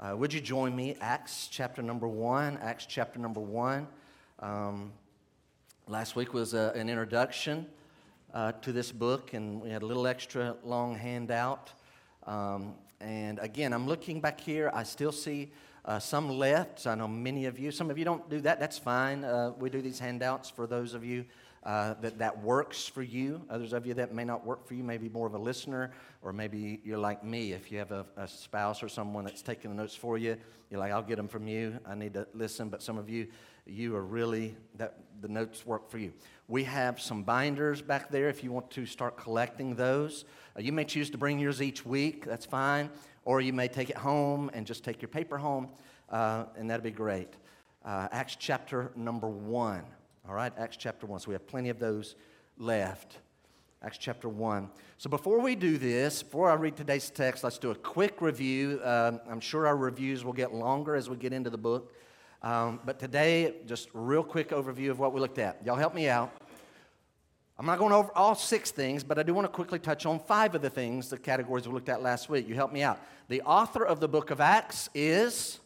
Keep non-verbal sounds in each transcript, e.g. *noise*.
Uh, would you join me? Acts chapter number one. Acts chapter number one. Um, last week was uh, an introduction uh, to this book, and we had a little extra long handout. Um, and again, I'm looking back here. I still see uh, some left. I know many of you. Some of you don't do that. That's fine. Uh, we do these handouts for those of you uh, that that works for you. Others of you that may not work for you, maybe more of a listener, or maybe you're like me. If you have a, a spouse or someone that's taking the notes for you, you're like, I'll get them from you. I need to listen. But some of you, you are really that the notes work for you. We have some binders back there if you want to start collecting those. Uh, you may choose to bring yours each week. That's fine. Or you may take it home and just take your paper home, uh, and that'd be great. Uh, Acts chapter number one. All right, Acts chapter 1. So we have plenty of those left. Acts chapter 1. So before we do this, before I read today's text, let's do a quick review. Um, I'm sure our reviews will get longer as we get into the book. Um, but today, just a real quick overview of what we looked at. Y'all help me out. I'm not going over all six things, but I do want to quickly touch on five of the things, the categories we looked at last week. You help me out. The author of the book of Acts is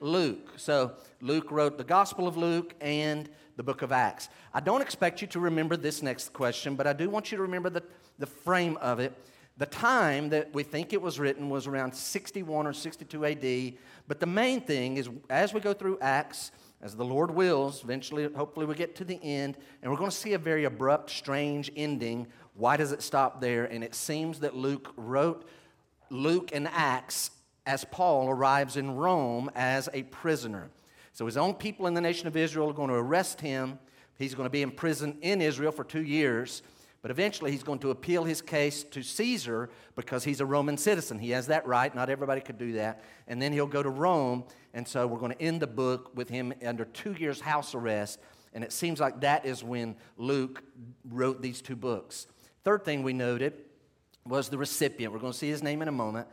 Luke. So Luke wrote the Gospel of Luke and the book of Acts. I don't expect you to remember this next question, but I do want you to remember the, the frame of it. The time that we think it was written was around 61 or 62 AD. But the main thing is, as we go through Acts, as the Lord wills, eventually, hopefully, we get to the end, and we're going to see a very abrupt, strange ending. Why does it stop there? And it seems that Luke wrote Luke and Acts as Paul arrives in Rome as a prisoner. So his own people in the nation of Israel are going to arrest him. He's going to be in prison in Israel for two years. But eventually, he's going to appeal his case to Caesar because he's a Roman citizen. He has that right. Not everybody could do that. And then he'll go to Rome. And so we're going to end the book with him under two years' house arrest. And it seems like that is when Luke wrote these two books. Third thing we noted was the recipient. We're going to see his name in a moment.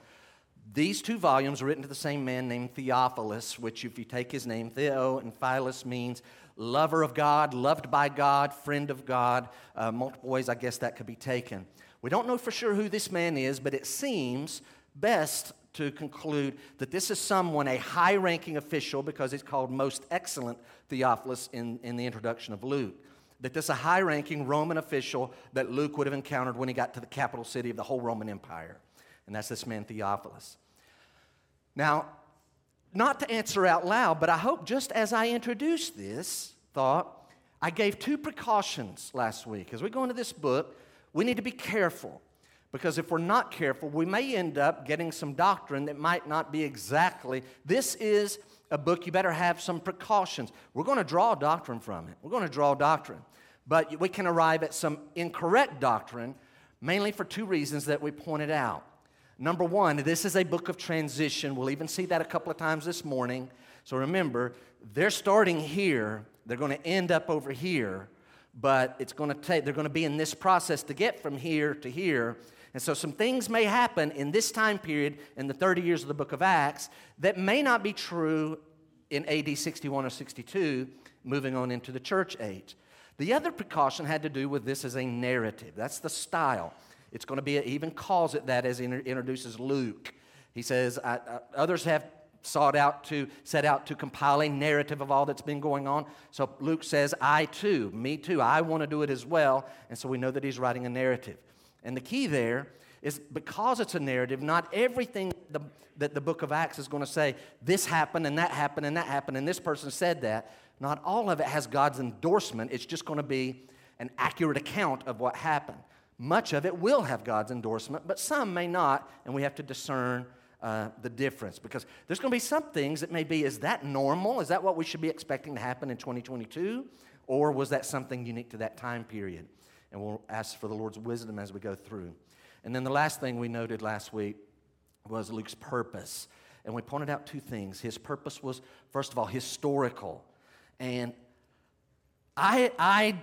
These two volumes written to the same man named Theophilus, which, if you take his name, Theo and Philus means lover of God, loved by God, friend of God. Uh, multiple ways, I guess, that could be taken. We don't know for sure who this man is, but it seems best to conclude that this is someone, a high ranking official, because he's called most excellent Theophilus in, in the introduction of Luke. That this is a high ranking Roman official that Luke would have encountered when he got to the capital city of the whole Roman Empire. And that's this man, Theophilus. Now, not to answer out loud, but I hope just as I introduced this thought, I gave two precautions last week. As we go into this book, we need to be careful because if we're not careful, we may end up getting some doctrine that might not be exactly. This is a book, you better have some precautions. We're going to draw doctrine from it. We're going to draw doctrine. But we can arrive at some incorrect doctrine, mainly for two reasons that we pointed out. Number one, this is a book of transition. We'll even see that a couple of times this morning. So remember, they're starting here, they're going to end up over here, but it's going to take, they're going to be in this process to get from here to here. And so some things may happen in this time period, in the 30 years of the book of Acts, that may not be true in AD 61 or 62, moving on into the church age. The other precaution had to do with this as a narrative. That's the style. It's going to be, even calls it that as he introduces Luke. He says, I, I, others have sought out to set out to compile a narrative of all that's been going on. So Luke says, I too, me too, I want to do it as well. And so we know that he's writing a narrative. And the key there is because it's a narrative, not everything the, that the book of Acts is going to say, this happened and that happened and that happened and this person said that. Not all of it has God's endorsement. It's just going to be an accurate account of what happened. Much of it will have God's endorsement, but some may not, and we have to discern uh, the difference because there's going to be some things that may be is that normal? Is that what we should be expecting to happen in 2022? Or was that something unique to that time period? And we'll ask for the Lord's wisdom as we go through. And then the last thing we noted last week was Luke's purpose. And we pointed out two things. His purpose was, first of all, historical. And I, I,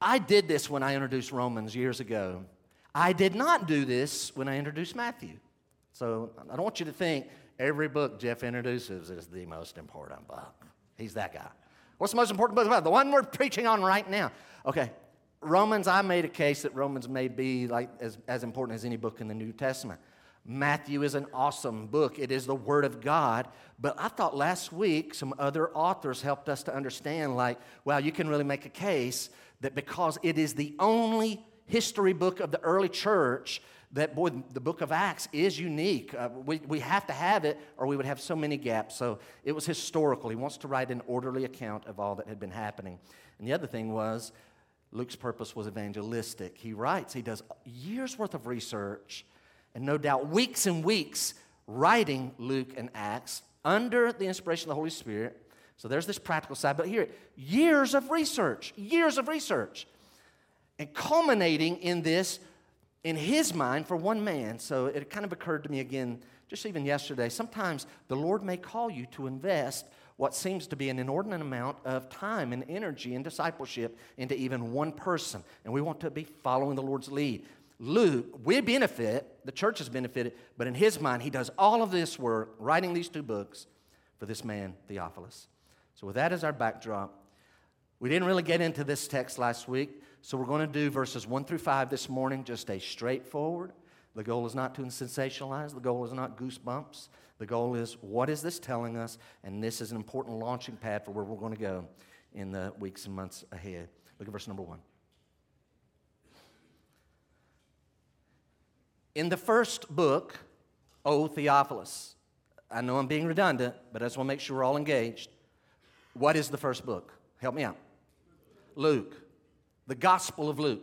I did this when I introduced Romans years ago. I did not do this when I introduced Matthew. So I don't want you to think every book Jeff introduces is the most important book. He's that guy. What's the most important book about? The one we're preaching on right now. Okay, Romans, I made a case that Romans may be like as, as important as any book in the New Testament. Matthew is an awesome book. It is the Word of God. But I thought last week some other authors helped us to understand, like, well, you can really make a case that because it is the only history book of the early church, that boy, the book of Acts is unique. Uh, we, we have to have it, or we would have so many gaps. So it was historical. He wants to write an orderly account of all that had been happening. And the other thing was, Luke's purpose was evangelistic. He writes, he does years worth of research, and no doubt weeks and weeks writing Luke and Acts under the inspiration of the Holy Spirit. So there's this practical side, but here, years of research, years of research, and culminating in this in his mind for one man. So it kind of occurred to me again, just even yesterday. Sometimes the Lord may call you to invest what seems to be an inordinate amount of time and energy and discipleship into even one person. And we want to be following the Lord's lead. Luke, we benefit, the church has benefited, but in his mind, he does all of this work, writing these two books for this man, Theophilus. So, with that as our backdrop, we didn't really get into this text last week, so we're going to do verses 1 through 5 this morning, just a straightforward. The goal is not to sensationalize, the goal is not goosebumps. The goal is what is this telling us? And this is an important launching pad for where we're going to go in the weeks and months ahead. Look at verse number 1. In the first book, O Theophilus, I know I'm being redundant, but I just want to make sure we're all engaged. What is the first book? Help me out. Luke, the Gospel of Luke.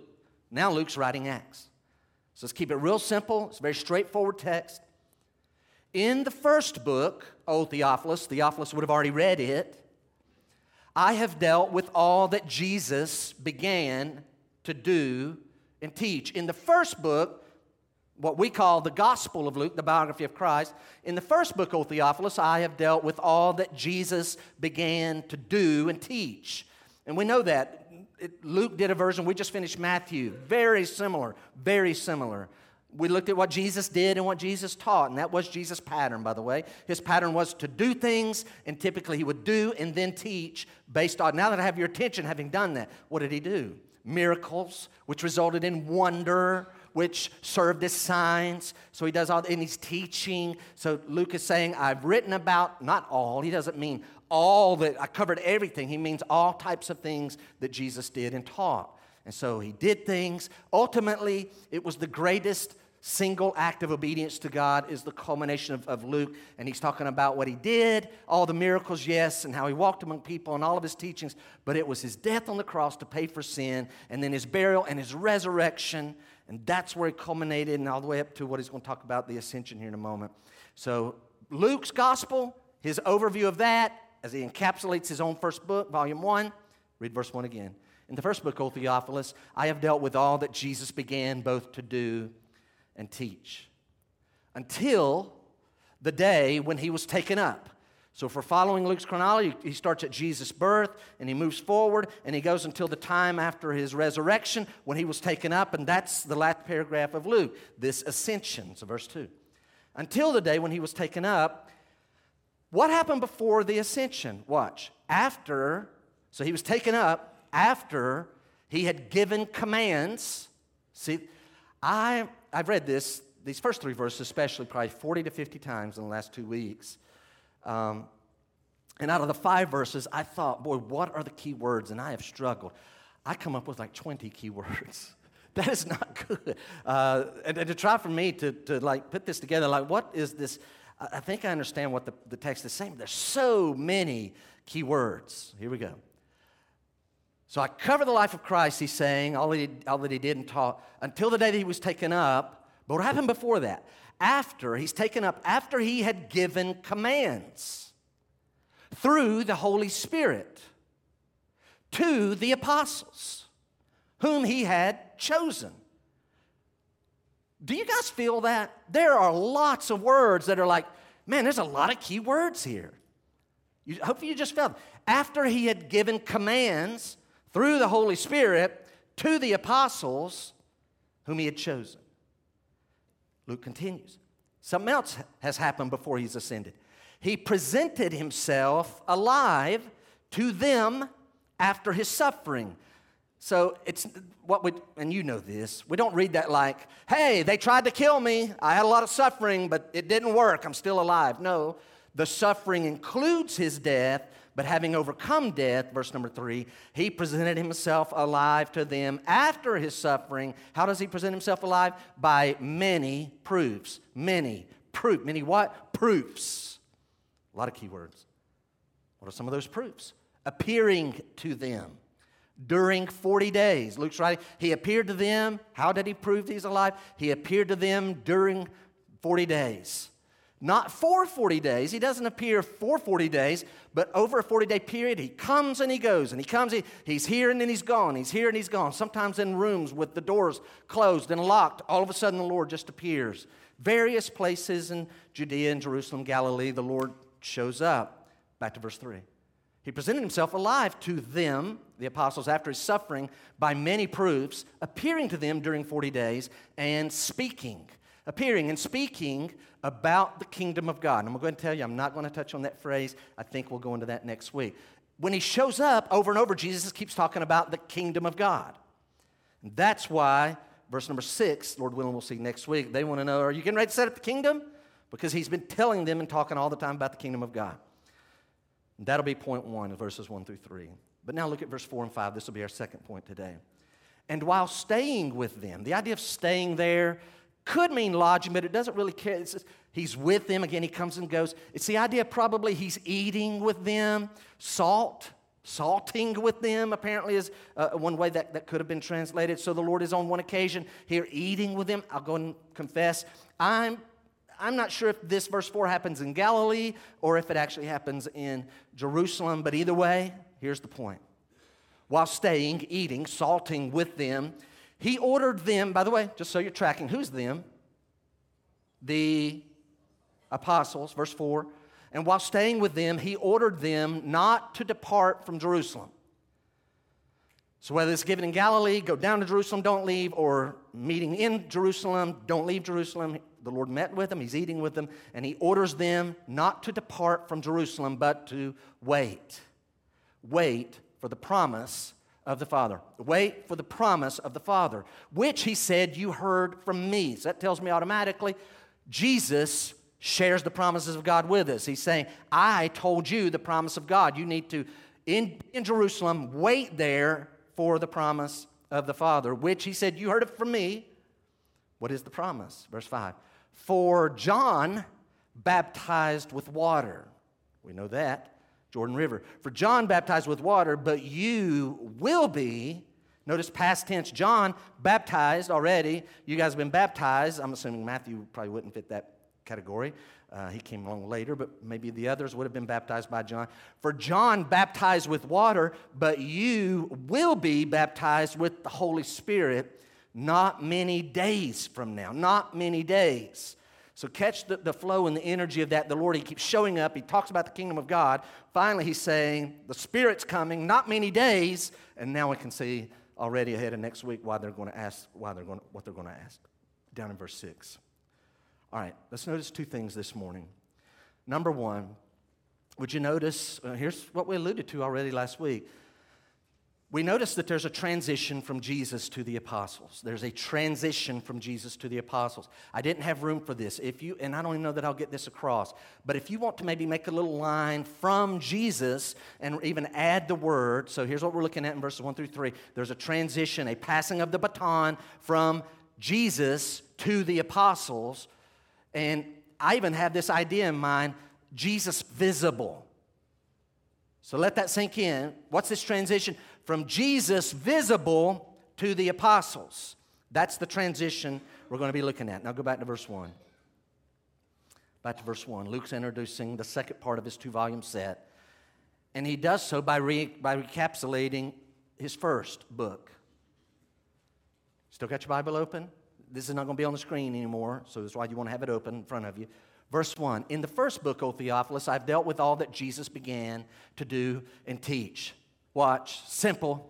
Now Luke's writing Acts. So let's keep it real simple. It's a very straightforward text. In the first book, O Theophilus, Theophilus would have already read it. I have dealt with all that Jesus began to do and teach. In the first book, what we call the Gospel of Luke, the biography of Christ. In the first book, O Theophilus, I have dealt with all that Jesus began to do and teach. And we know that. Luke did a version, we just finished Matthew. Very similar, very similar. We looked at what Jesus did and what Jesus taught, and that was Jesus' pattern, by the way. His pattern was to do things, and typically he would do and then teach based on, now that I have your attention, having done that, what did he do? Miracles, which resulted in wonder, which served as signs. So he does all, and he's teaching. So Luke is saying, I've written about, not all, he doesn't mean all that, I covered everything. He means all types of things that Jesus did and taught. And so he did things. Ultimately, it was the greatest single act of obedience to God is the culmination of, of, Luke. And he's talking about what he did, all the miracles, yes, and how he walked among people and all of his teachings. But it was his death on the cross to pay for sin, and then his burial and his resurrection and that's where it culminated, and all the way up to what he's going to talk about the ascension here in a moment. So, Luke's gospel, his overview of that, as he encapsulates his own first book, volume one, read verse one again. In the first book, O Theophilus, I have dealt with all that Jesus began both to do and teach until the day when he was taken up. So, we're following Luke's chronology, he starts at Jesus' birth and he moves forward and he goes until the time after his resurrection when he was taken up, and that's the last paragraph of Luke, this ascension. So, verse 2. Until the day when he was taken up, what happened before the ascension? Watch. After, so he was taken up after he had given commands. See, I, I've read this, these first three verses, especially probably 40 to 50 times in the last two weeks. Um, and out of the five verses, I thought, boy, what are the key words? And I have struggled. I come up with like 20 key words. *laughs* that is not good. Uh, and, and, to try for me to, to like put this together, like what is this? I think I understand what the, the text is saying. There's so many key words. Here we go. So I cover the life of Christ, he's saying, all, he, all that he did and taught, until the day that he was taken up. But what happened before that? After, he's taken up after he had given commands through the Holy Spirit to the apostles whom he had chosen. Do you guys feel that? There are lots of words that are like, man, there's a lot of key words here. You, hopefully, you just felt. After he had given commands through the Holy Spirit to the apostles whom he had chosen. Luke continues. Something else has happened before he's ascended. He presented himself alive to them after his suffering. So it's what we, and you know this, we don't read that like, hey, they tried to kill me. I had a lot of suffering, but it didn't work. I'm still alive. No, the suffering includes his death, but having overcome death, verse number three, he presented himself alive to them after his suffering. How does he present himself alive? By many proofs. Many proof. Many what? Proofs. A lot of keywords. What are some of those proofs? Appearing to them during 40 days. Luke's writing, he appeared to them. How did he prove he's alive? He appeared to them during 40 days. Not for 40 days. He doesn't appear for 40 days, but over a 40 day period, he comes and he goes. And he comes, he, he's here and then he's gone. He's here and he's gone. Sometimes in rooms with the doors closed and locked, all of a sudden the Lord just appears. Various places in Judea and Jerusalem, Galilee, the Lord shows up. Back to verse 3. He presented himself alive to them, the apostles, after his suffering by many proofs, appearing to them during 40 days and speaking. Appearing and speaking about the kingdom of God. And I'm going to tell you, I'm not going to touch on that phrase. I think we'll go into that next week. When he shows up over and over, Jesus keeps talking about the kingdom of God. And that's why, verse number six, Lord willing, we'll see next week, they want to know, are you getting ready to set up the kingdom? Because he's been telling them and talking all the time about the kingdom of God. That'll be point one, verses one through three. But now look at verse four and five. This will be our second point today. And while staying with them, the idea of staying there could mean lodging, but it doesn't really care. Just, he's with them. Again, he comes and goes. It's the idea probably he's eating with them, salt. Salting with them, apparently, is uh, one way that, that could have been translated. So the Lord is on one occasion here eating with them. I'll go and confess, I'm I'm not sure if this verse 4 happens in Galilee or if it actually happens in Jerusalem, but either way, here's the point. While staying, eating, salting with them, he ordered them, by the way, just so you're tracking, who's them? The apostles, verse 4. And while staying with them, he ordered them not to depart from Jerusalem. So, whether it's given in Galilee, go down to Jerusalem, don't leave, or meeting in Jerusalem, don't leave Jerusalem, the Lord met with them, he's eating with them, and he orders them not to depart from Jerusalem, but to wait. Wait for the promise of the Father. Wait for the promise of the Father, which he said, You heard from me. So that tells me automatically Jesus shares the promises of God with us. He's saying, I told you the promise of God. You need to, in, in Jerusalem, wait there for the promise of the Father, which he said, You heard it from me. What is the promise? Verse 5 For John baptized with water. We know that. Jordan River. For John baptized with water, but you will be. Notice past tense. John baptized already. You guys have been baptized. I'm assuming Matthew probably wouldn't fit that category. Uh, he came along later, but maybe the others would have been baptized by John. For John baptized with water, but you will be baptized with the Holy Spirit not many days from now. Not many days. So catch the, the flow and the energy of that. The Lord, He keeps showing up. He talks about the kingdom of God. Finally, He's saying, The Spirit's coming, not many days. And now we can see already ahead of next week why they're going to ask, why they're going what they're going to ask. Down in verse 6. All right, let's notice two things this morning. Number one, would you notice, uh, here's what we alluded to already last week we notice that there's a transition from Jesus to the apostles. There's a transition from Jesus to the apostles. I didn't have room for this. If you and I don't even know that I'll get this across, but if you want to maybe make a little line from Jesus and even add the word, so here's what we're looking at in verses 1 through 3. There's a transition, a passing of the baton from Jesus to the apostles. And I even have this idea in mind, Jesus visible. So let that sink in. What's this transition? From Jesus visible to the apostles. That's the transition we're going to be looking at. Now go back to verse 1. Back to verse 1. Luke's introducing the second part of his two volume set. And he does so by, re- by recapitulating his first book. Still got your Bible open? This is not going to be on the screen anymore, so that's why you want to have it open in front of you. Verse 1 In the first book, O Theophilus, I've dealt with all that Jesus began to do and teach Watch, simple.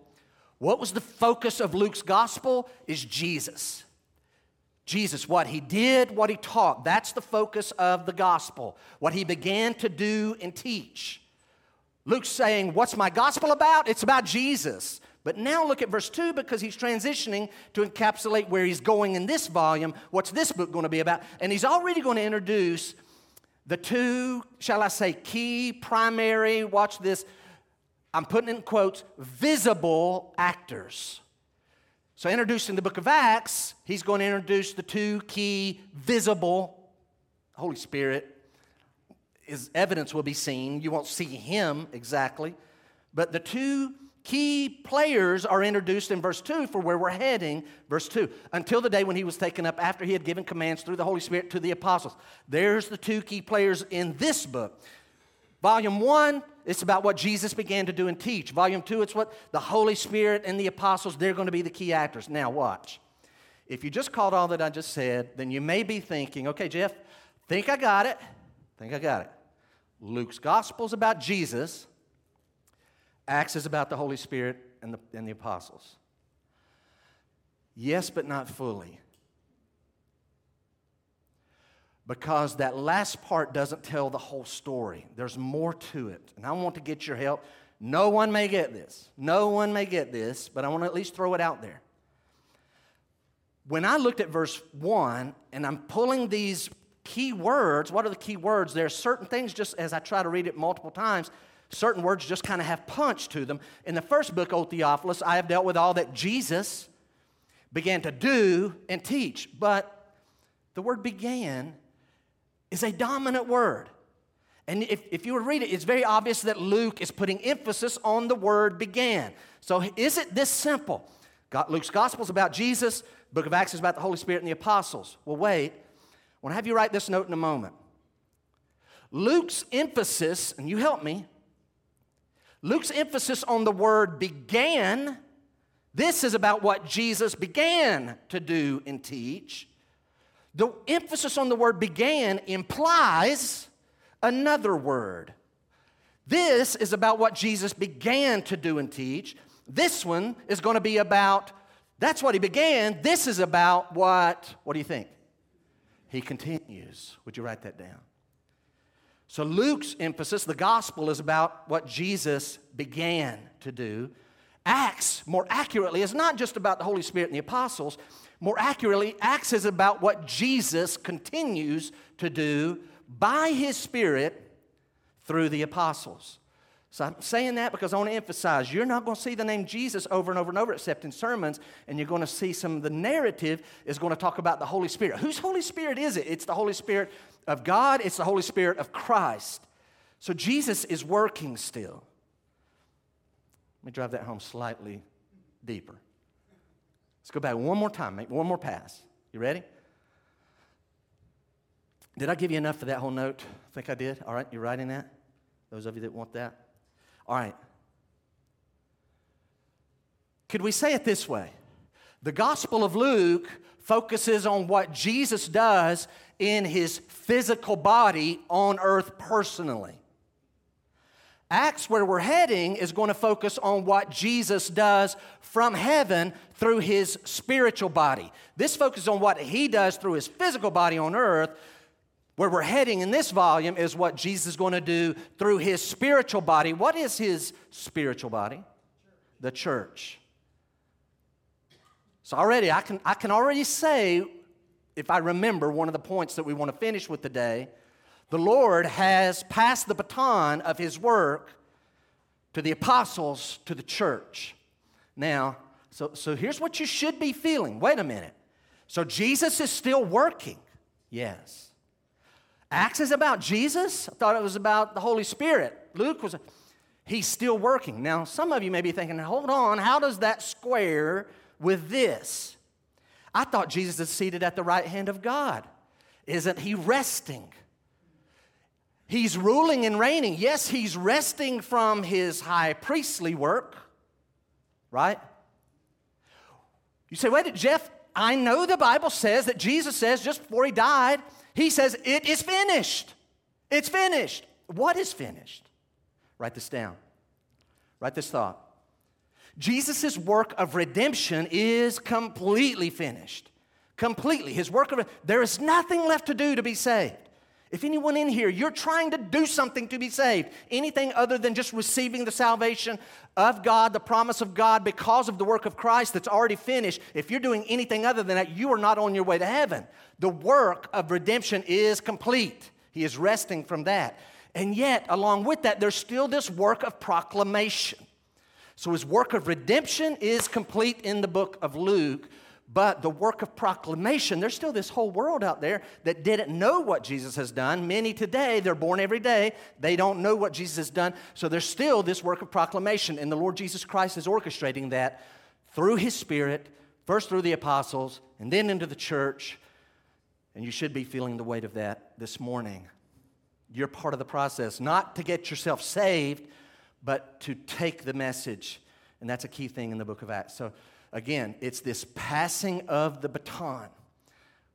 What was the focus of Luke's gospel? Is Jesus. Jesus, what he did, what he taught. That's the focus of the gospel. What he began to do and teach. Luke's saying, What's my gospel about? It's about Jesus. But now look at verse 2 because he's transitioning to encapsulate where he's going in this volume. What's this book going to be about? And he's already going to introduce the two, shall I say, key, primary, watch this, I'm putting in quotes, visible actors. So, introducing the book of Acts, he's going to introduce the two key visible Holy Spirit. His evidence will be seen. You won't see him exactly. But the two key players are introduced in verse 2 for where we're heading. Verse 2 until the day when he was taken up after he had given commands through the Holy Spirit to the apostles. There's the two key players in this book. Volume 1, it's about what Jesus began to do and teach. Volume 2, it's what the Holy Spirit and the apostles, they're going to be the key actors. Now, watch. If you just caught all that I just said, then you may be thinking, okay, Jeff, think I got it. Think I got it. Luke's gospel is about Jesus. Acts is about the Holy Spirit and the, and the apostles. Yes, but not fully. Because that last part doesn't tell the whole story. There's more to it. And I want to get your help. No one may get this. No one may get this, but I want to at least throw it out there. When I looked at verse 1 and I'm pulling these key words, what are the key words? There are certain things, just as I try to read it multiple times, certain words just kind of have punch to them. In the first book, O Theophilus, I have dealt with all that Jesus began to do and teach. But the word began is a dominant word. And if, if you were to read it, it's very obvious that Luke is putting emphasis on the word began. So is it this simple? Luke's gospel is about Jesus, book of Acts is about the Holy Spirit and the apostles. Well, wait. I want to have you write this note in a moment. Luke's emphasis, and you help me, Luke's emphasis on the word began, this is about what Jesus began to do and teach. The emphasis on the word began implies another word. This is about what Jesus began to do and teach. This one is going to be about, that's what he began. This is about what, what do you think? He continues. Would you write that down? So Luke's emphasis, the gospel, is about what Jesus began to do. Acts, more accurately, is not just about the Holy Spirit and the apostles. More accurately, Acts is about what Jesus continues to do by his Spirit through the apostles. So I'm saying that because I want to emphasize you're not going to see the name Jesus over and over and over except in sermons, and you're going to see some of the narrative is going to talk about the Holy Spirit. Whose Holy Spirit is it? It's the Holy Spirit of God, it's the Holy Spirit of Christ. So Jesus is working still. Let me drive that home slightly deeper. Let's go back one more time, make one more pass. You ready? Did I give you enough for that whole note? I think I did. All right, you're writing that? Those of you that want that? All right. Could we say it this way? The Gospel of Luke focuses on what Jesus does in his physical body on earth personally. Acts, where we're heading, is going to focus on what Jesus does from heaven through his spiritual body. This focuses on what he does through his physical body on earth. Where we're heading in this volume is what Jesus is going to do through his spiritual body. What is his spiritual body? The church. So already I can, I can already say, if I remember one of the points that we want to finish with today, the Lord has passed the baton of his work to the apostles, to the church. Now, so, so here's what you should be feeling. Wait a minute. So Jesus is still working. Yes. Acts is about Jesus. I thought it was about the Holy Spirit. Luke was, he's still working. Now, some of you may be thinking, hold on, how does that square with this. I thought Jesus is seated at the right hand of God. Isn't he resting? He's ruling and reigning. Yes, he's resting from his high priestly work, right? You say, wait, Jeff, I know the Bible says that Jesus says just before he died, he says, It is finished. It's finished. What is finished? Write this down. Write this thought. Jesus' work of redemption is completely finished. Completely. His work of there is nothing left to do to be saved. If anyone in here, you're trying to do something to be saved, anything other than just receiving the salvation of God, the promise of God because of the work of Christ that's already finished, if you're doing anything other than that, you are not on your way to heaven. The work of redemption is complete. He is resting from that. And yet, along with that, there's still this work of proclamation. So his work of redemption is complete in the book of Luke, but the work of proclamation, there's still this whole world out there that didn't know what Jesus has done. Many today, they're born every day, they don't know what Jesus has done. So there's still this work of proclamation, and the Lord Jesus Christ is orchestrating that through His Spirit, first through the apostles, and then into the church. And you should be feeling the weight of that this morning. You're part of the process, not to get yourself saved, but to take the message. And that's a key thing in the book of Acts. So, Again, it's this passing of the baton.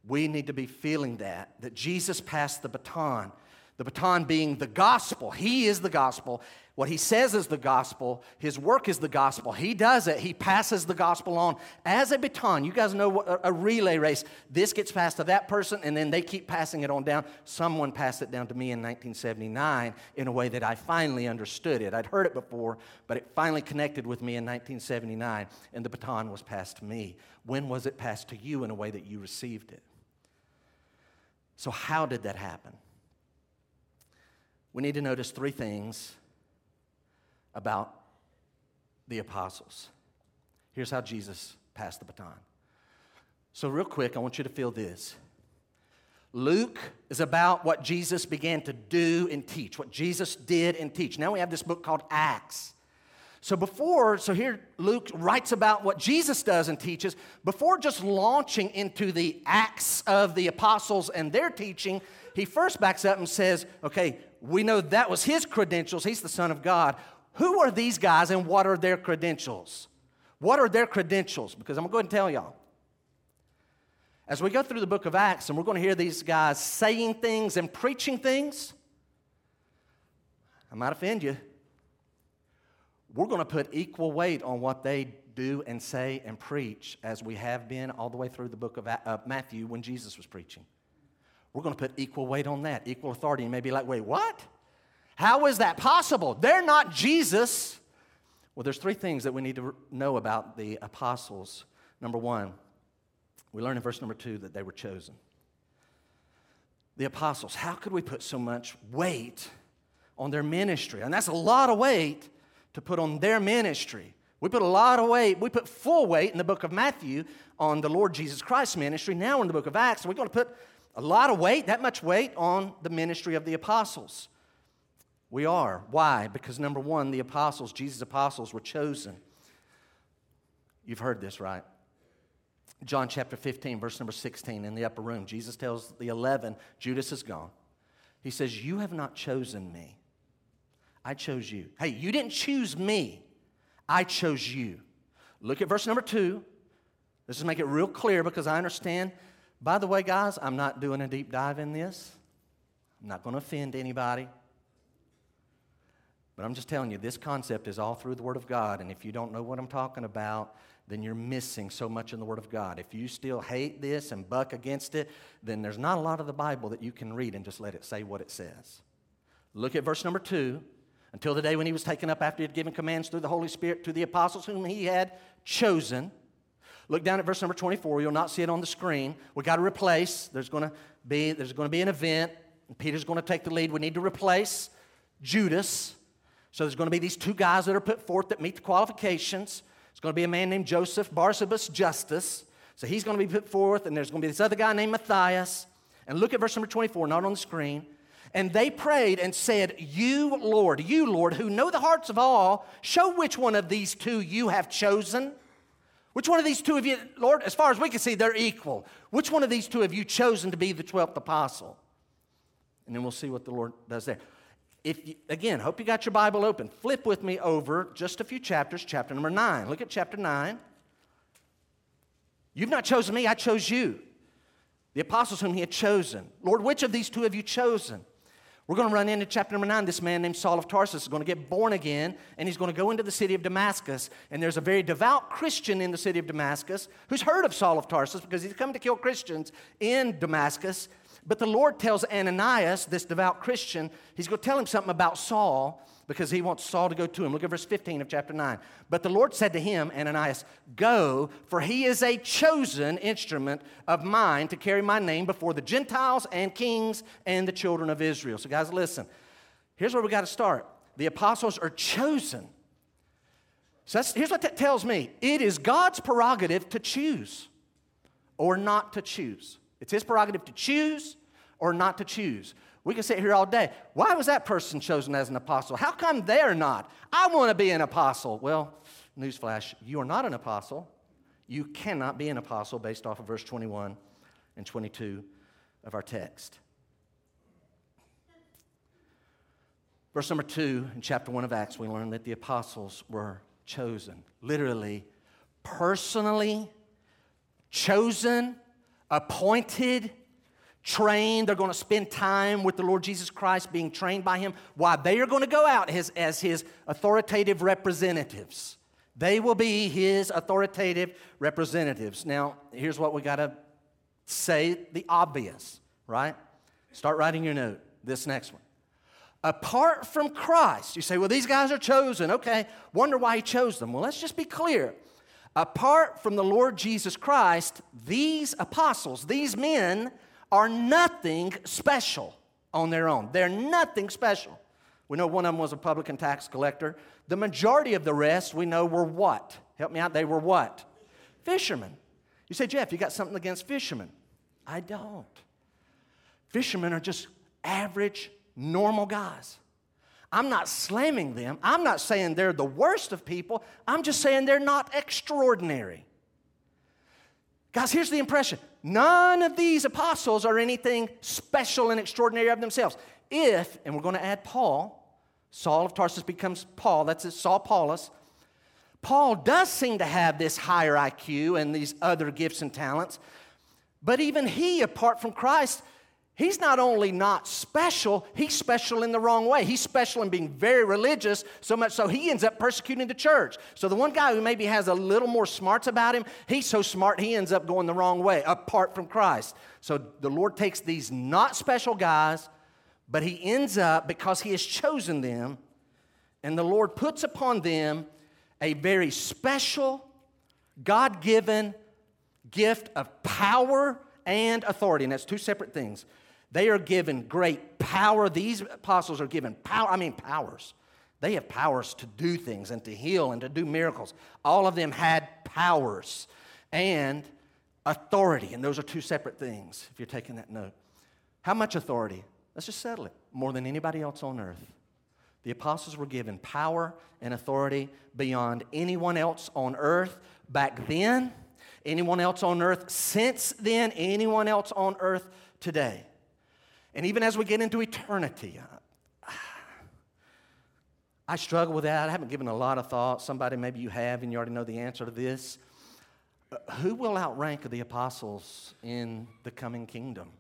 We need to be feeling that, that Jesus passed the baton. The baton being the gospel. He is the gospel. What he says is the gospel. His work is the gospel. He does it. He passes the gospel on as a baton. You guys know a relay race. This gets passed to that person, and then they keep passing it on down. Someone passed it down to me in 1979 in a way that I finally understood it. I'd heard it before, but it finally connected with me in 1979, and the baton was passed to me. When was it passed to you in a way that you received it? So, how did that happen? We need to notice three things about the apostles. Here's how Jesus passed the baton. So, real quick, I want you to feel this. Luke is about what Jesus began to do and teach, what Jesus did and teach. Now we have this book called Acts. So before, so here Luke writes about what Jesus does and teaches. Before just launching into the acts of the apostles and their teaching, he first backs up and says, okay, we know that was his credentials. He's the Son of God. Who are these guys and what are their credentials? What are their credentials? Because I'm going to go ahead and tell y'all. As we go through the book of Acts and we're going to hear these guys saying things and preaching things, I might offend you. We're going to put equal weight on what they do and say and preach as we have been all the way through the book of uh, Matthew when Jesus was preaching. We're going to put equal weight on that, equal authority. You may be like, wait, what? How is that possible? They're not Jesus. Well, there's three things that we need to know about the apostles. Number one, we learn in verse number two that they were chosen. The apostles, how could we put so much weight on their ministry? And that's a lot of weight to put on their ministry. We put a lot of weight, we put full weight in the book of Matthew on the Lord Jesus Christ's ministry. Now in the book of Acts, we're going to put a lot of weight, that much weight, on the ministry of the apostles. We are. Why? Because number one, the apostles, Jesus' apostles, were chosen. You've heard this, right? John chapter 15, verse number 16, in the upper room, Jesus tells the 11, Judas is gone. He says, You have not chosen me. I chose you. Hey, you didn't choose me. I chose you. Look at verse number two. Let's just make it real clear because I understand. By the way, guys, I'm not doing a deep dive in this. I'm not going to offend anybody. But I'm just telling you, this concept is all through the Word of God. And if you don't know what I'm talking about, then you're missing so much in the Word of God. If you still hate this and buck against it, then there's not a lot of the Bible that you can read and just let it say what it says. Look at verse number two. Until the day when he was taken up after he had given commands through the Holy Spirit to the apostles whom he had chosen. Look down at verse number 24. You'll not see it on the screen. We got to replace. There's going to be there's going to be an event. Peter's going to take the lead. We need to replace Judas. So there's going to be these two guys that are put forth that meet the qualifications. It's going to be a man named Joseph Barsabas Justus. So he's going to be put forth, and there's going to be this other guy named Matthias. And look at verse number 24, not on the screen. And they prayed and said, You, Lord, you, Lord, who know the hearts of all, show which one of these two you have chosen. Which one of these two of you, Lord, as far as we can see, they're equal. Which one of these two have you chosen to be the 12th apostle? And then we'll see what the Lord does there if you, again, hope you got your Bible open. Flip with me over just a few chapters, chapter number nine. Look at chapter nine. You've not chosen me, I chose you. The apostles whom he had chosen. Lord, which of these two have you chosen? We're going to run into chapter number nine. This man named Saul of Tarsus is going to get born again, and he's going to go into the city of Damascus. And there's a very devout Christian in the city of Damascus who's heard of Saul of Tarsus because he's come to kill Christians in Damascus. But the Lord tells Ananias, this devout Christian, he's going to tell him something about Saul because he wants Saul to go to him. Look at verse 15 of chapter 9. But the Lord said to him, Ananias, Go, for he is a chosen instrument of mine to carry my name before the Gentiles and kings and the children of Israel. So, guys, listen. Here's where we got to start. The apostles are chosen. So here's what that tells me it is God's prerogative to choose or not to choose. It's his prerogative to choose or not to choose. We can sit here all day. Why was that person chosen as an apostle? How come they're not? I want to be an apostle. Well, newsflash, you are not an apostle. You cannot be an apostle based off of verse 21 and 22 of our text. Verse number two in chapter 1 of Acts, we learn that the apostles were chosen. Literally, personally chosen, appointed, trained. They're going to spend time with the Lord Jesus Christ, being trained by Him, Why? they are going to go out as, as His authoritative representatives. They will be His authoritative representatives. Now, here's what we got to say the obvious, right? Start writing your note. This next one. Apart from Christ, you say, well, these guys are chosen. Okay, wonder why He chose them. Well, let's just be clear. Apart from the Lord Jesus Christ, these apostles, these men, are nothing special on their own. They're nothing special. We know one of them was a publican tax collector. The majority of the rest we know were what? Help me out. They were what? Fishermen. You say, Jeff, you got something against fishermen? I don't. Fishermen are just average, normal guys. I'm not slamming them. I'm not saying they're the worst of people. I'm just saying they're not extraordinary. Guys, here's the impression none of these apostles are anything special and extraordinary of themselves. If, and we're going to add Paul, Saul of Tarsus becomes Paul, that's it, Saul Paulus. Paul does seem to have this higher IQ and these other gifts and talents, but even he, apart from Christ, He's not only not special, he's special in the wrong way. He's special in being very religious, so much so he ends up persecuting the church. So the one guy who maybe has a little more smarts about him, he's so smart he ends up going the wrong way, apart from Christ. So the Lord takes these not special guys, but he ends up, because he has chosen them, and the Lord puts upon them a very special, God given gift of power and authority. And that's two separate things. They are given great power. These apostles are given power, I mean, powers. They have powers to do things and to heal and to do miracles. All of them had powers and authority, and those are two separate things if you're taking that note. How much authority? Let's just settle it. More than anybody else on earth. The apostles were given power and authority beyond anyone else on earth back then, anyone else on earth since then, anyone else on earth today. And even as we get into eternity, I struggle with that. I haven't given a lot of thought. Somebody, maybe you have, and you already know the answer to this. Uh, who will outrank the apostles in the coming kingdom?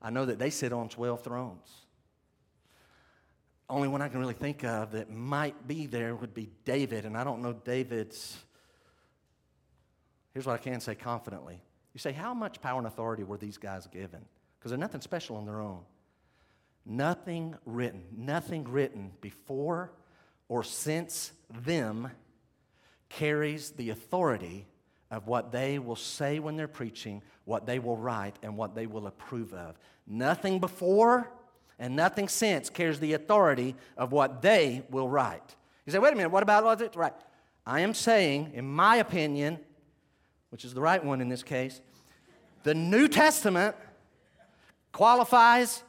I know that they sit on 12 thrones. Only one I can really think of that might be there would be David, and I don't know David's. Here's what I can say confidently. You say, how much power and authority were these guys given? Because they're nothing special on their own. Nothing written, nothing written before or since them carries the authority of what they will say when they're preaching, what they will write, and what they will approve of. Nothing before and nothing since carries the authority of what they will write. You say, wait a minute, what about it? Right. I am saying, in my opinion, which is the right one in this case, the New Testament qualifies,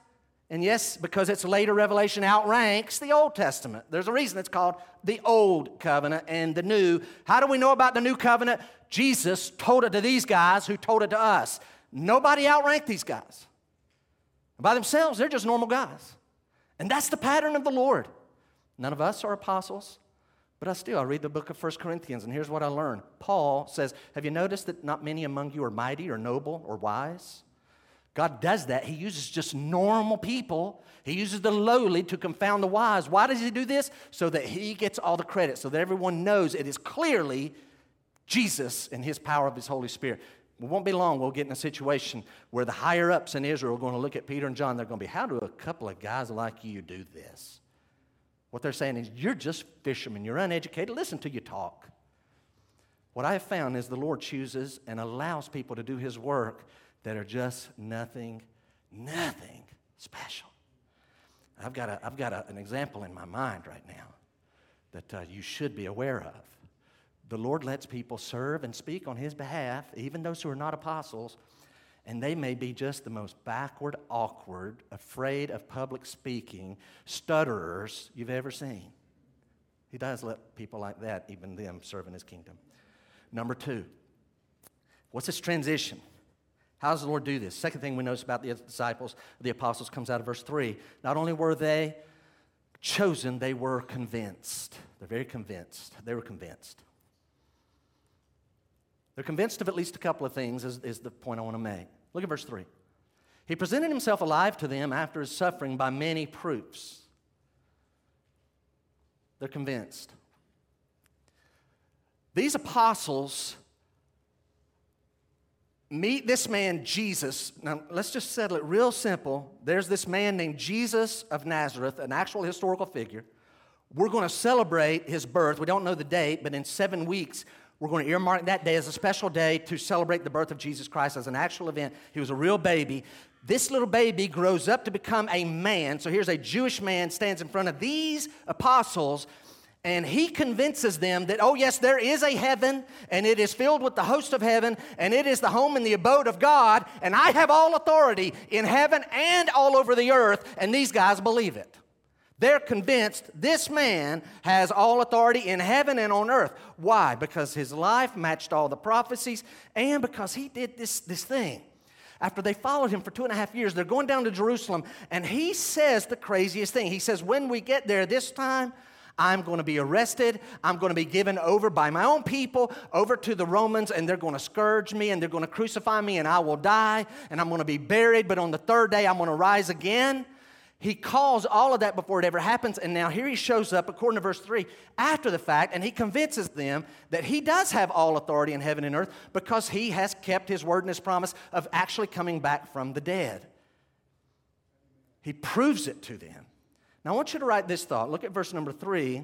and yes, because it's later revelation, outranks the Old Testament. There's a reason it's called the Old Covenant and the New. How do we know about the New Covenant? Jesus told it to these guys who told it to us. Nobody outranked these guys. By themselves, they're just normal guys. And that's the pattern of the Lord. None of us are apostles, but I still I read the book of First Corinthians, and here's what I learned. Paul says, Have you noticed that not many among you are mighty or noble or wise? God does that. He uses just normal people. He uses the lowly to confound the wise. Why does he do this? So that he gets all the credit, so that everyone knows it is clearly Jesus and his power of his Holy Spirit. It won't be long, we'll get in a situation where the higher ups in Israel are going to look at Peter and John. They're going to be, How do a couple of guys like you do this? What they're saying is, You're just fishermen, you're uneducated. Listen to you talk. What I have found is the Lord chooses and allows people to do His work that are just nothing, nothing special. I've got, a, I've got a, an example in my mind right now that uh, you should be aware of. The Lord lets people serve and speak on His behalf, even those who are not apostles, and they may be just the most backward, awkward, afraid of public speaking, stutterers you've ever seen. He does let people like that, even them, serve in His kingdom. Number two, what's this transition? How does the Lord do this? Second thing we notice about the disciples, the apostles, comes out of verse 3. Not only were they chosen, they were convinced. They're very convinced. They were convinced. They're convinced of at least a couple of things, is, is the point I want to make. Look at verse 3. He presented himself alive to them after his suffering by many proofs. They're convinced. These apostles meet this man, Jesus. Now, let's just settle it real simple. There's this man named Jesus of Nazareth, an actual historical figure. We're going to celebrate his birth. We don't know the date, but in seven weeks, we're going to earmark that day as a special day to celebrate the birth of Jesus Christ as an actual event. He was a real baby. This little baby grows up to become a man. So here's a Jewish man stands in front of these apostles and he convinces them that, oh, yes, there is a heaven, and it is filled with the host of heaven, and it is the home and the abode of God, and I have all authority in heaven and all over the earth, and these guys believe it. They're convinced this man has all authority in heaven and on earth. Why? Because his life matched all the prophecies, and because he did this, this thing. After they followed him for two and a half years, they're going down to Jerusalem, and he says the craziest thing. He says, When we get there this time, I'm going to be arrested. I'm going to be given over by my own people over to the Romans, and they're going to scourge me and they're going to crucify me, and I will die, and I'm going to be buried. But on the third day, I'm going to rise again. He calls all of that before it ever happens. And now here he shows up, according to verse 3, after the fact, and he convinces them that he does have all authority in heaven and earth because he has kept his word and his promise of actually coming back from the dead. He proves it to them. Now, I want you to write this thought. Look at verse number three.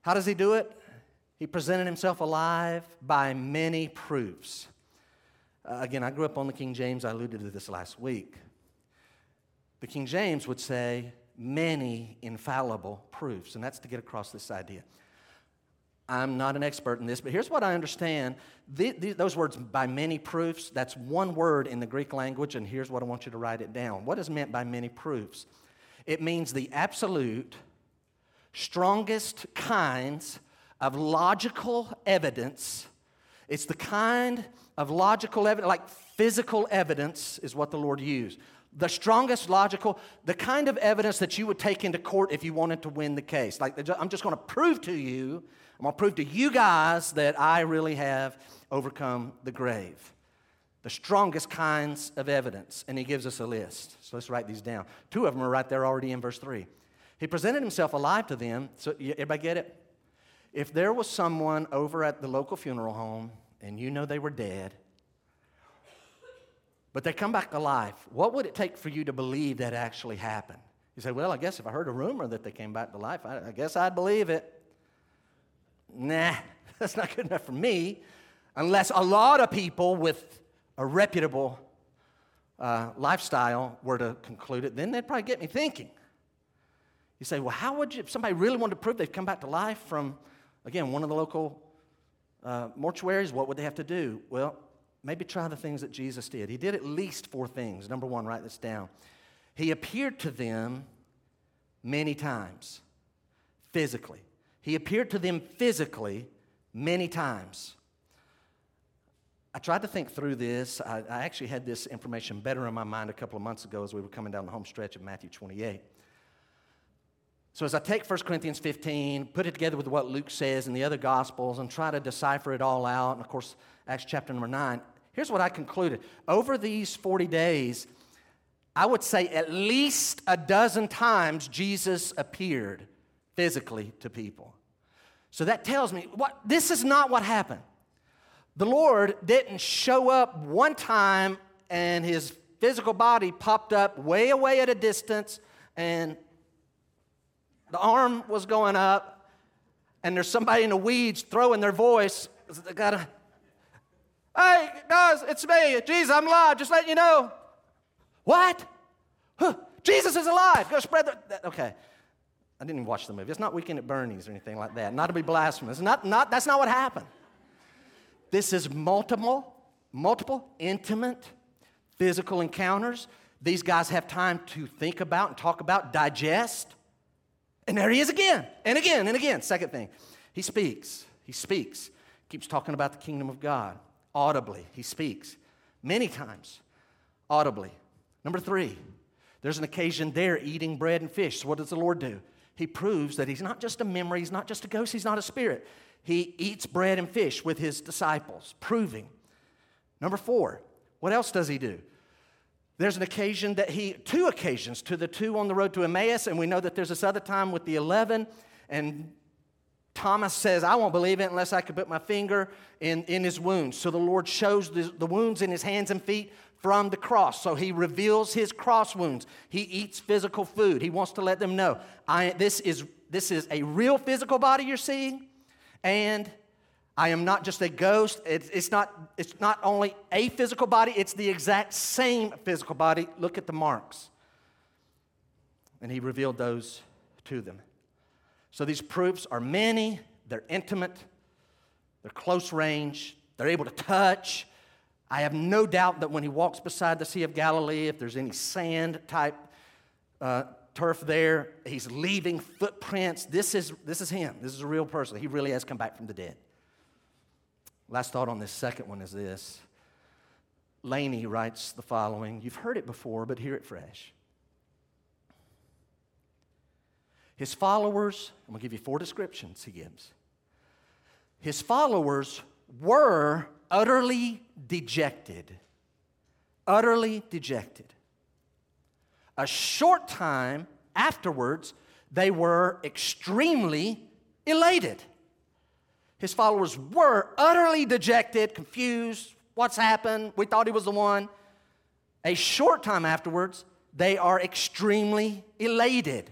How does he do it? He presented himself alive by many proofs. Uh, again, I grew up on the King James. I alluded to this last week. The King James would say many infallible proofs, and that's to get across this idea. I'm not an expert in this, but here's what I understand. The, the, those words, by many proofs, that's one word in the Greek language, and here's what I want you to write it down. What is meant by many proofs? It means the absolute, strongest kinds of logical evidence. It's the kind of logical evidence, like physical evidence, is what the Lord used. The strongest logical, the kind of evidence that you would take into court if you wanted to win the case. Like, I'm just going to prove to you, I'm going to prove to you guys that I really have overcome the grave the strongest kinds of evidence. And he gives us a list. So let's write these down. Two of them are right there already in verse 3. He presented himself alive to them. So, everybody get it? If there was someone over at the local funeral home and you know they were dead, but they come back to life, what would it take for you to believe that actually happened? You say, well, I guess if I heard a rumor that they came back to life, I, I guess I'd believe it. Nah, *laughs* that's not good enough for me. Unless a lot of people with a reputable uh, lifestyle were to conclude it, then they'd probably get me thinking. You say, well, how would you, if somebody really wanted to prove they've come back to life from, again, one of the local uh, mortuaries, what would they have to do? Well, maybe try the things that Jesus did. He did at least four things. Number one, write this down. He appeared to them many times, physically. He appeared to them physically many times. I tried to think through this. I, I, actually had this information better in my mind a couple of months ago as we were coming down the home stretch of Matthew 28. So, as I take 1 Corinthians 15, put it together with what Luke says in the other Gospels, and try to decipher it all out, and of course, Acts chapter number 9, here's what I concluded. Over these 40 days, I would say at least a dozen times Jesus appeared physically to people. So that tells me what this is not what happened. The Lord didn't show up one time and his physical body popped up way away at a distance and the arm was going up and there's somebody in the weeds throwing their voice. They gotta, hey guys, it's me, Jesus, I'm alive, just letting you know. What? Huh, Jesus is alive. Go spread the. Okay. I didn't even watch the movie. It's not Weekend at Bernie's or anything like that. Not to be blasphemous. Not, not, that's not what happened. This is multiple, multiple, intimate, physical encounters. These guys have time to think about and talk about, digest. And there he is again, and again, and again. Second thing, he speaks. He speaks. Keeps talking about the kingdom of God audibly. He speaks many times audibly. Number three, there's an occasion there eating bread and fish. So, what does the Lord do? He proves that he's not just a memory, he's not just a ghost, he's not a spirit. He eats bread and fish with his disciples, proving. Number four, what else does he do? There's an occasion that he, two occasions to the two on the road to Emmaus, and we know that there's this other time with the 11, and Thomas says, I won't believe it unless I can put my finger in, in his wounds. So the Lord shows the, the wounds in his hands and feet from the cross. So he reveals his cross wounds. He eats physical food. He wants to let them know I, this, is, this is a real physical body you're seeing, and I am not just a ghost. It's, it's, not, it's not only a physical body, it's the exact same physical body. Look at the marks. And he revealed those to them. So these proofs are many, they're intimate, they're close range, they're able to touch. I have no doubt that when he walks beside the Sea of Galilee, if there's any sand type uh, turf there, he's leaving footprints. This is, this is him. This is a real person. He really has come back from the dead. Last thought on this second one is this. Laney writes the following. You've heard it before, but hear it fresh. His followers, I'm going to give you four descriptions he gives. His followers were utterly dejected. Utterly dejected. A short time afterwards, they were extremely elated. His followers were utterly dejected, confused. What's happened? We thought he was the one. A short time afterwards, they are extremely elated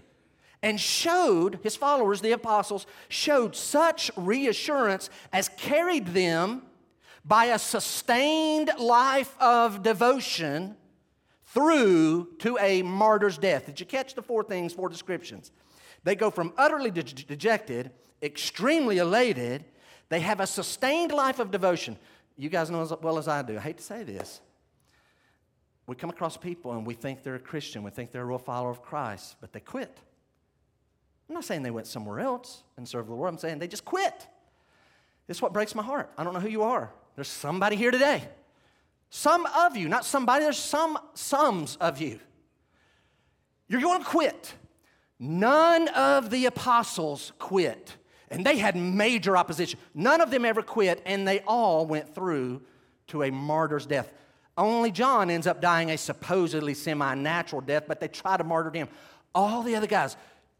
and showed, his followers, the apostles, showed such reassurance as carried them by a sustained life of devotion through to a martyr's death. Did you catch the four things, four descriptions? They go from utterly de- dejected, extremely elated, they have a sustained life of devotion. You guys know as well as I do. I hate to say this. We come across people and we think they're a Christian, we think they're a real follower of Christ, but they quit. I'm not saying they went somewhere else and served the Lord. I'm saying they just quit. Is what breaks my heart. I don't know who you are. There's somebody here today. Some of you, not somebody, there's some sums of you. You're going to quit. None of the apostles quit. And they had major opposition. None of them ever quit, and they all went through to a martyr's death. Only John ends up dying a supposedly semi natural death, but they try to martyr him. All the other guys,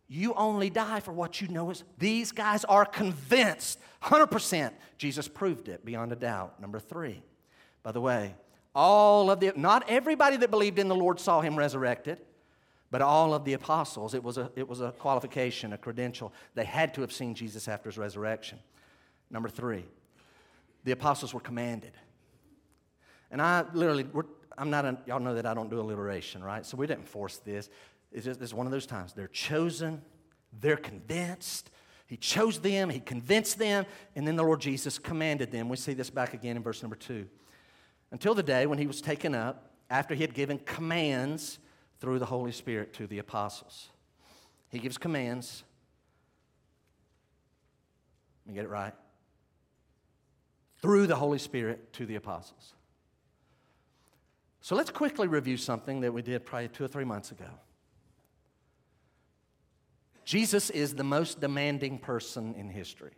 you only die for what you know is. These guys are convinced, 100%. Jesus proved it beyond a doubt. Number three, by the way, all of the, not everybody that believed in the Lord saw him resurrected, but all of the apostles, it was a, it was a qualification, a credential. They had to have seen Jesus after his resurrection. Number three, the apostles were commanded. And I literally, I'm not, a, y'all know that I don't do alliteration, right? So we didn't force this. It's just it's one of those times. They're chosen, they're convinced. He chose them, he convinced them, and then the Lord Jesus commanded them. We see this back again in verse number two. Until the day when he was taken up, after he had given commands through the Holy Spirit to the apostles. He gives commands. Let me get it right. Through the Holy Spirit to the apostles. So let's quickly review something that we did probably two or three months ago. Jesus is the most demanding person in history.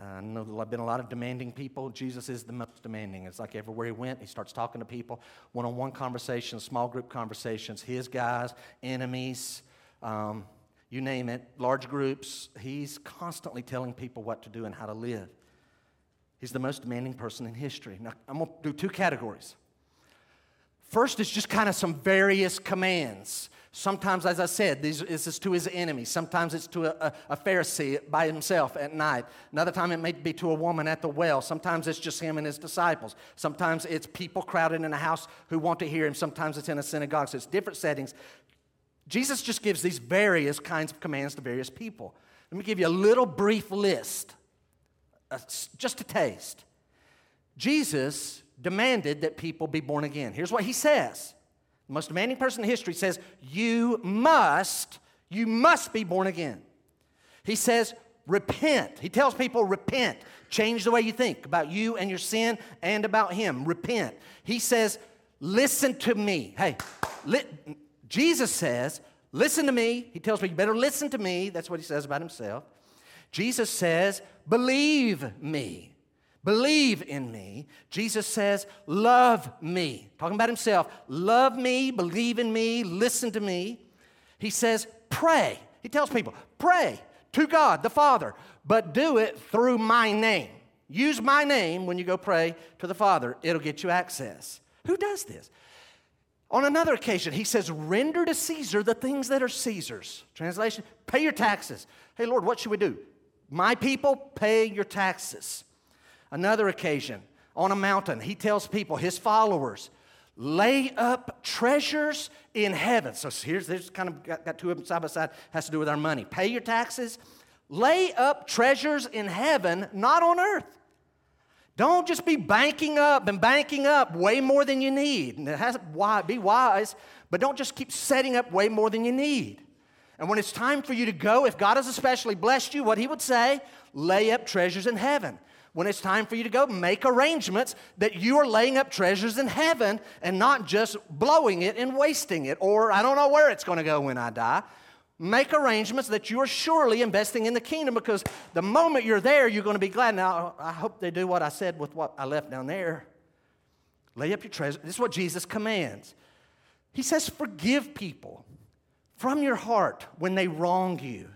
I know there have been a lot of demanding people. Jesus is the most demanding. It's like everywhere he went, he starts talking to people, one on one conversations, small group conversations, his guys, enemies, um, you name it, large groups. He's constantly telling people what to do and how to live. He's the most demanding person in history. Now, I'm going to do two categories. First is just kind of some various commands. Sometimes, as I said, this is to his enemy. Sometimes it's to a, a, Pharisee by himself at night. Another time it may be to a woman at the well. Sometimes it's just him and his disciples. Sometimes it's people crowded in a house who want to hear him. Sometimes it's in a synagogue. So it's different settings. Jesus just gives these various kinds of commands to various people. Let me give you a little brief list, just a taste. Jesus demanded that people be born again. Here's what he says the most demanding person in history says, You must, you must be born again. He says, Repent. He tells people, Repent. Change the way you think about you and your sin and about Him. Repent. He says, Listen to me. Hey, li- Jesus says, Listen to me. He tells me, You better listen to me. That's what He says about Himself. Jesus says, Believe me. Believe in me. Jesus says, Love me. Talking about himself. Love me, believe in me, listen to me. He says, Pray. He tells people, Pray to God the Father, but do it through my name. Use my name when you go pray to the Father, it'll get you access. Who does this? On another occasion, he says, Render to Caesar the things that are Caesar's. Translation, pay your taxes. Hey, Lord, what should we do? My people, pay your taxes. Another occasion, on a mountain, he tells people, his followers, lay up treasures in heaven. So here's, there's kind of got, got two of them side by side, has to do with our money. Pay your taxes, lay up treasures in heaven, not on earth. Don't just be banking up and banking up way more than you need. And it has why, be wise, but don't just keep setting up way more than you need. And when it's time for you to go, if God has especially blessed you, what He would say, lay up treasures in heaven when it's time for you to go, make arrangements that you are laying up treasures in heaven and not just blowing it and wasting it, or I don't know where it's going to go when I die. Make arrangements that you are surely investing in the kingdom because the moment you're there, you're going to be glad. Now, I hope they do what I said with what I left down there. Lay up your treasure. This is what Jesus commands. He says, Forgive people from your heart when they wrong you.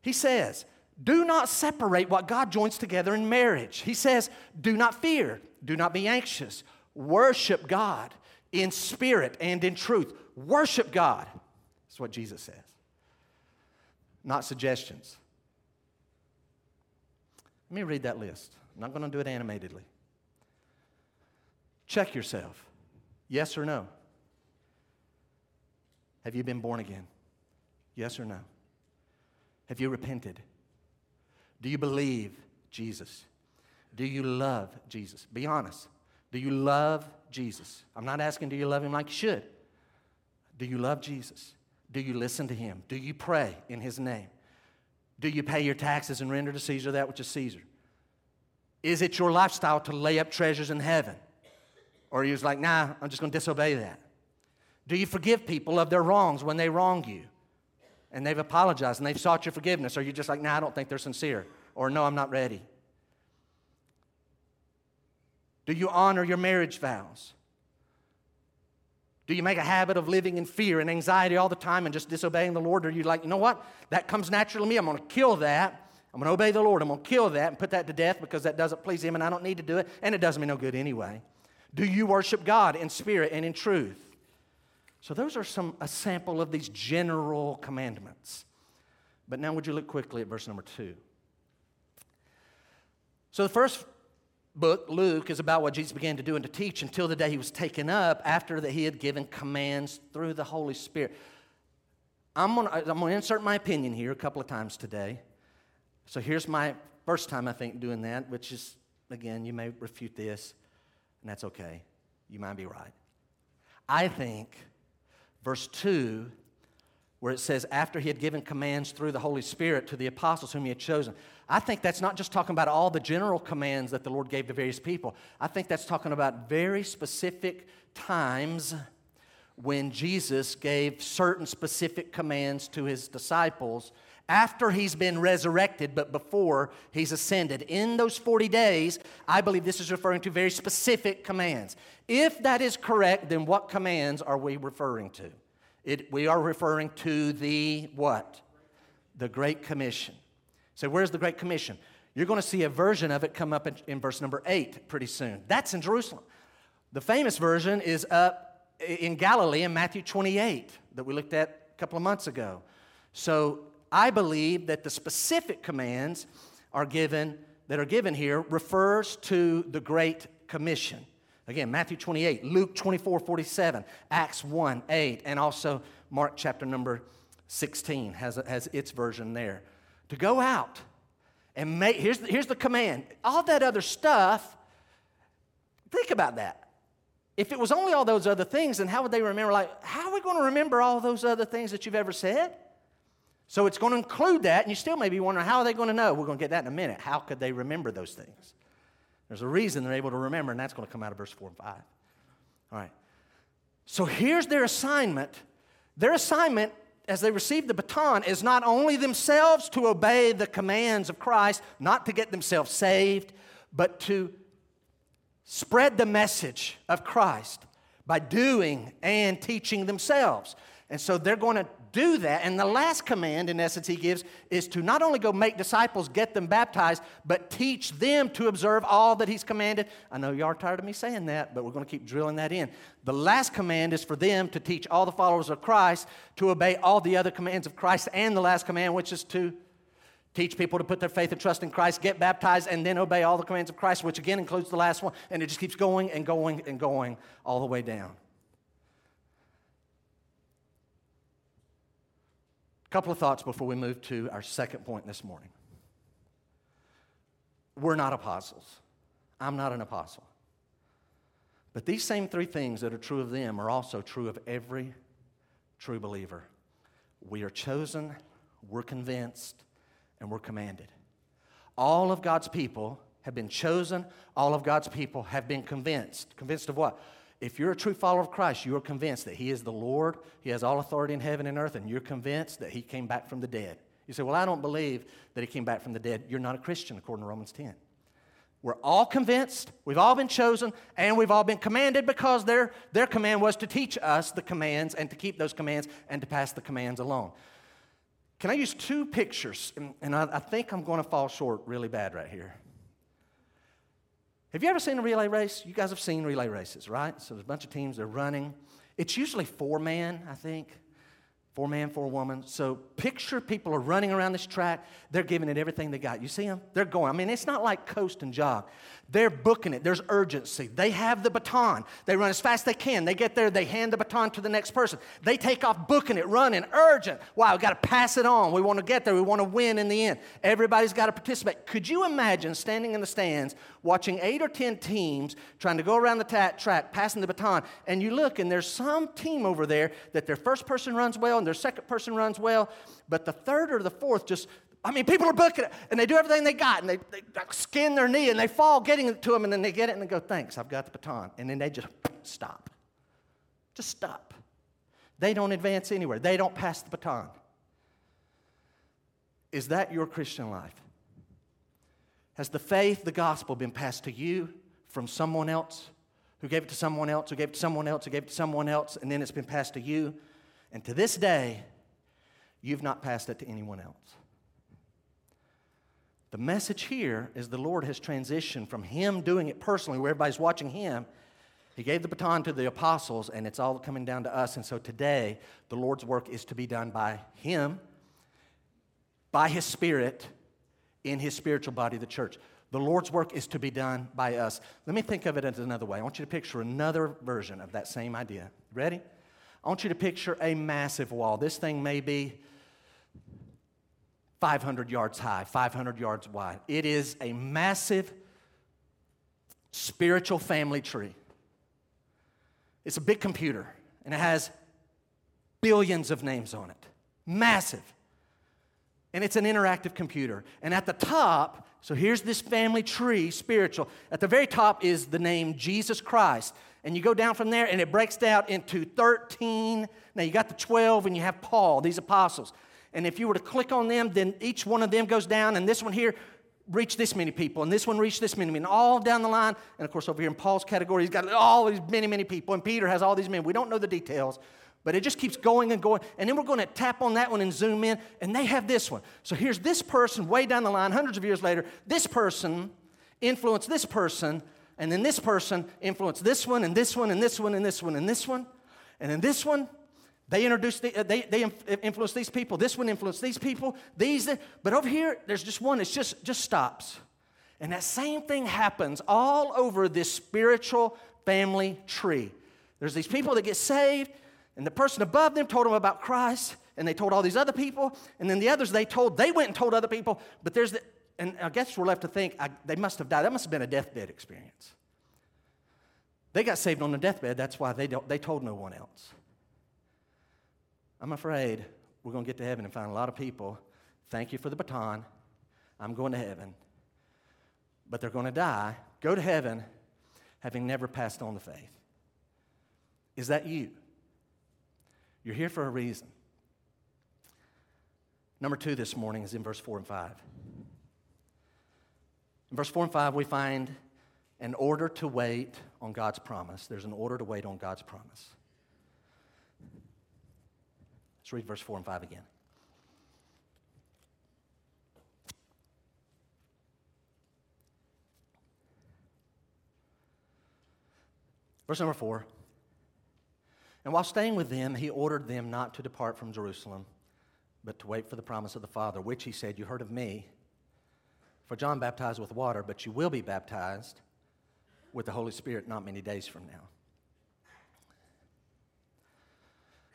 He says, do not separate what God joins together in marriage. He says, do not fear, do not be anxious. Worship God in spirit and in truth. Worship God. That's what Jesus says, not suggestions. Let me read that list. I'm not going to do it animatedly. Check yourself. Yes or no? Have you been born again? Yes or no? Have you repented? Do you believe Jesus? Do you love Jesus? Be honest. Do you love Jesus? I'm not asking, do you love him like you should? Do you love Jesus? Do you listen to him? Do you pray in his name? Do you pay your taxes and render to Caesar that which is Caesar? Is it your lifestyle to lay up treasures in heaven? Or are you just like, nah, I'm just going to disobey that? Do you forgive people of their wrongs when they wrong you? And they've apologized and they've sought your forgiveness, or you're just like, no, nah, I don't think they're sincere, or no, I'm not ready? Do you honor your marriage vows? Do you make a habit of living in fear and anxiety all the time and just disobeying the Lord? Or are you like, you know what? That comes naturally to me. I'm going to kill that. I'm going to obey the Lord. I'm going to kill that and put that to death because that doesn't please Him and I don't need to do it and it does me no good anyway. Do you worship God in spirit and in truth? So those are some a sample of these general commandments. But now would you look quickly at verse number 2. So the first book, Luke, is about what Jesus began to do and to teach until the day he was taken up after that he had given commands through the Holy Spirit. I'm going to I'm going to insert my opinion here a couple of times today. So here's my first time, I think, doing that, which is, again, you may refute this, and that's okay. You might be right. I think verse 2, where it says, after he had given commands through the Holy Spirit to the apostles whom he had chosen. I think that's not just talking about all the general commands that the Lord gave to various people. I think that's talking about very specific times when Jesus gave certain specific commands to his disciples after he's been resurrected, but before he's ascended. In those 40 days, I believe this is referring to very specific commands. If that is correct, then what commands are we referring to? It, we are referring to the what? The Great Commission. So, where's the Great Commission? You're going to see a version of it come up in, in verse number 8 pretty soon. That's in Jerusalem. The famous version is up in Galilee in Matthew 28 that we looked at a couple of months ago. So I believe that the specific commands are given that are given here refers to the Great Commission. Again, Matthew 28, Luke 24, 47, Acts 1, 8, and also Mark chapter number 16 has, has its version there. To go out and make, here's here's the command. All that other stuff, think about that. If it was only all those other things, then how would they remember? Like, how are we going to remember all those other things that you've ever said? So it's going to include that, and you still may be wondering, how are they going to know? We're going to get that in a minute. How could they remember those things? There's a reason they're able to remember, and that's going to come out of verse 4 and 5. All right. So here's their assignment. Their assignment, as they receive the baton, is not only themselves to obey the commands of Christ, not to get themselves saved, but to spread the message of Christ by doing and teaching themselves. And so they're going to do that. And the last command, in essence, he gives is to not only go make disciples, get them baptized, but teach them to observe all that he's commanded. I know you are tired of me saying that, but we're going to keep drilling that in. The last command is for them to teach all the followers of Christ to obey all the other commands of Christ, and the last command, which is to teach people to put their faith and trust in Christ, get baptized, and then obey all the commands of Christ, which again includes the last one. And it just keeps going and going and going all the way down. A couple of thoughts before we move to our second point this morning. We're not apostles. I'm not an apostle. But these same three things that are true of them are also true of every true believer. We are chosen, we're convinced, and we're commanded. All of God's people have been chosen, all of God's people have been convinced. Convinced of what? If you're a true follower of Christ, you are convinced that He is the Lord, He has all authority in heaven and earth, and you're convinced that He came back from the dead. You say, Well, I don't believe that He came back from the dead. You're not a Christian, according to Romans 10. We're all convinced, we've all been chosen, and we've all been commanded because their, their command was to teach us the commands and to keep those commands and to pass the commands along. Can I use two pictures? And, and I, I think I'm going to fall short really bad right here. Have you ever seen a relay race? You guys have seen relay races, right? So there's a bunch of teams, they're running. It's usually four man, I think. Four man, four woman. So picture people are running around this track. They're giving it everything they got. You see them? They're going. I mean, it's not like coast and jog. They're booking it. There's urgency. They have the baton. They run as fast as they can. They get there. They hand the baton to the next person. They take off booking it, running, urgent. Wow, we got to pass it on. We want to get there. We want to win in the end. Everybody's got to participate. Could you imagine standing in the stands watching eight or ten teams trying to go around the track, passing the baton, and you look and there's some team over there that their first person runs well their second person runs well, but the third or the fourth just I mean, people are booking it and they do everything they got and they, they skin their knee and they fall getting it to them and then they get it and they go, Thanks, I've got the baton. And then they just stop. Just stop. They don't advance anywhere, they don't pass the baton. Is that your Christian life? Has the faith, the gospel, been passed to you from someone else who gave it to someone else, who gave it to someone else, who gave it to someone else, and then it's been passed to you? And to this day, you've not passed it to anyone else. The message here is the Lord has transitioned from Him doing it personally, where everybody's watching Him. He gave the baton to the apostles, and it's all coming down to us. And so today, the Lord's work is to be done by Him, by His Spirit, in his spiritual body, the church. The Lord's work is to be done by us. Let me think of it another way. I want you to picture another version of that same idea. Ready? I want you to picture a massive wall. This thing may be 500 yards high, 500 yards wide. It is a massive spiritual family tree. It's a big computer, and it has billions of names on it. Massive and it's an interactive computer. And at the top, so here's this family tree, spiritual. At the very top is the name Jesus Christ. And you go down from there, and it breaks down into 13. Now you got the 12, and you have Paul, these apostles. And if you were to click on them, then each one of them goes down, and this one here reached this many people, and this one reached this many, and all down the line. And of course, over here in Paul's category, he's got all these many, many people, and Peter has all these men. We don't know the details, but it just keeps going and going. And then we're going to tap on that one and zoom in, and they have this one. So here's this person way down the line, hundreds of years later. This person influenced this person, and then this person influenced this one, and this one, and this one, and this one, and this one. And then this one, they introduced, the, uh, they, they influenced these people. This one influenced these people. These, but over here, there's just one. It's just, just stops. And that same thing happens all over this spiritual family tree. There's these people that get saved, and the person above them told them about Christ, and they told all these other people, and then the others they told, they went and told other people, but there's the, and I guess we're left to think I, they must have died. That must have been a deathbed experience. They got saved on the deathbed, that's why they, they told no one else. I'm afraid we're going to get to heaven and find a lot of people. Thank you for the baton. I'm going to heaven. But they're going to die, go to heaven, having never passed on the faith. Is that you? You're here for a reason. Number two this morning is in verse 4 and 5. In verse 4 and 5, we find an order to wait on God's promise. There's an order to wait on God's promise. Let's read verse 4 and 5 again. Verse number 4. And while staying with them, he ordered them not to depart from Jerusalem, but to wait for the promise of the Father, which he said, You heard of me. For John baptized with water, but you will be baptized with the Holy Spirit not many days from now.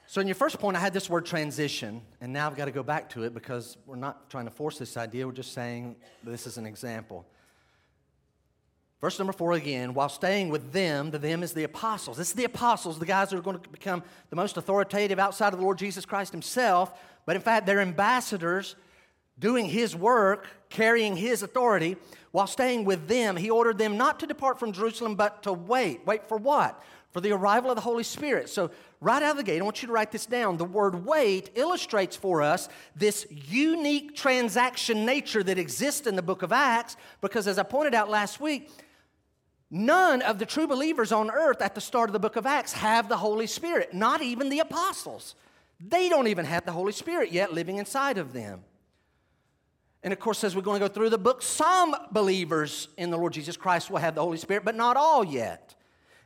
So, in your first point, I had this word transition, and now I've got to go back to it because we're not trying to force this idea, we're just saying this is an example. Verse number four again, while staying with them, the them is the apostles. This is the apostles, the guys that are going to become the most authoritative outside of the Lord Jesus Christ himself, but in fact, they're ambassadors doing his work, carrying his authority. While staying with them, he ordered them not to depart from Jerusalem, but to wait. Wait for what? For the arrival of the Holy Spirit. So right out of the gate, I want you to write this down. The word wait illustrates for us this unique transaction nature that exists in the book of Acts, because as I pointed out last week, none of the true believers on earth at the start of the book of Acts have the Holy Spirit, not even the apostles. They don't even have the Holy Spirit yet living inside of them. And of course, as we're going to go through the book, some believers in the Lord Jesus Christ will have the Holy Spirit, but not all yet.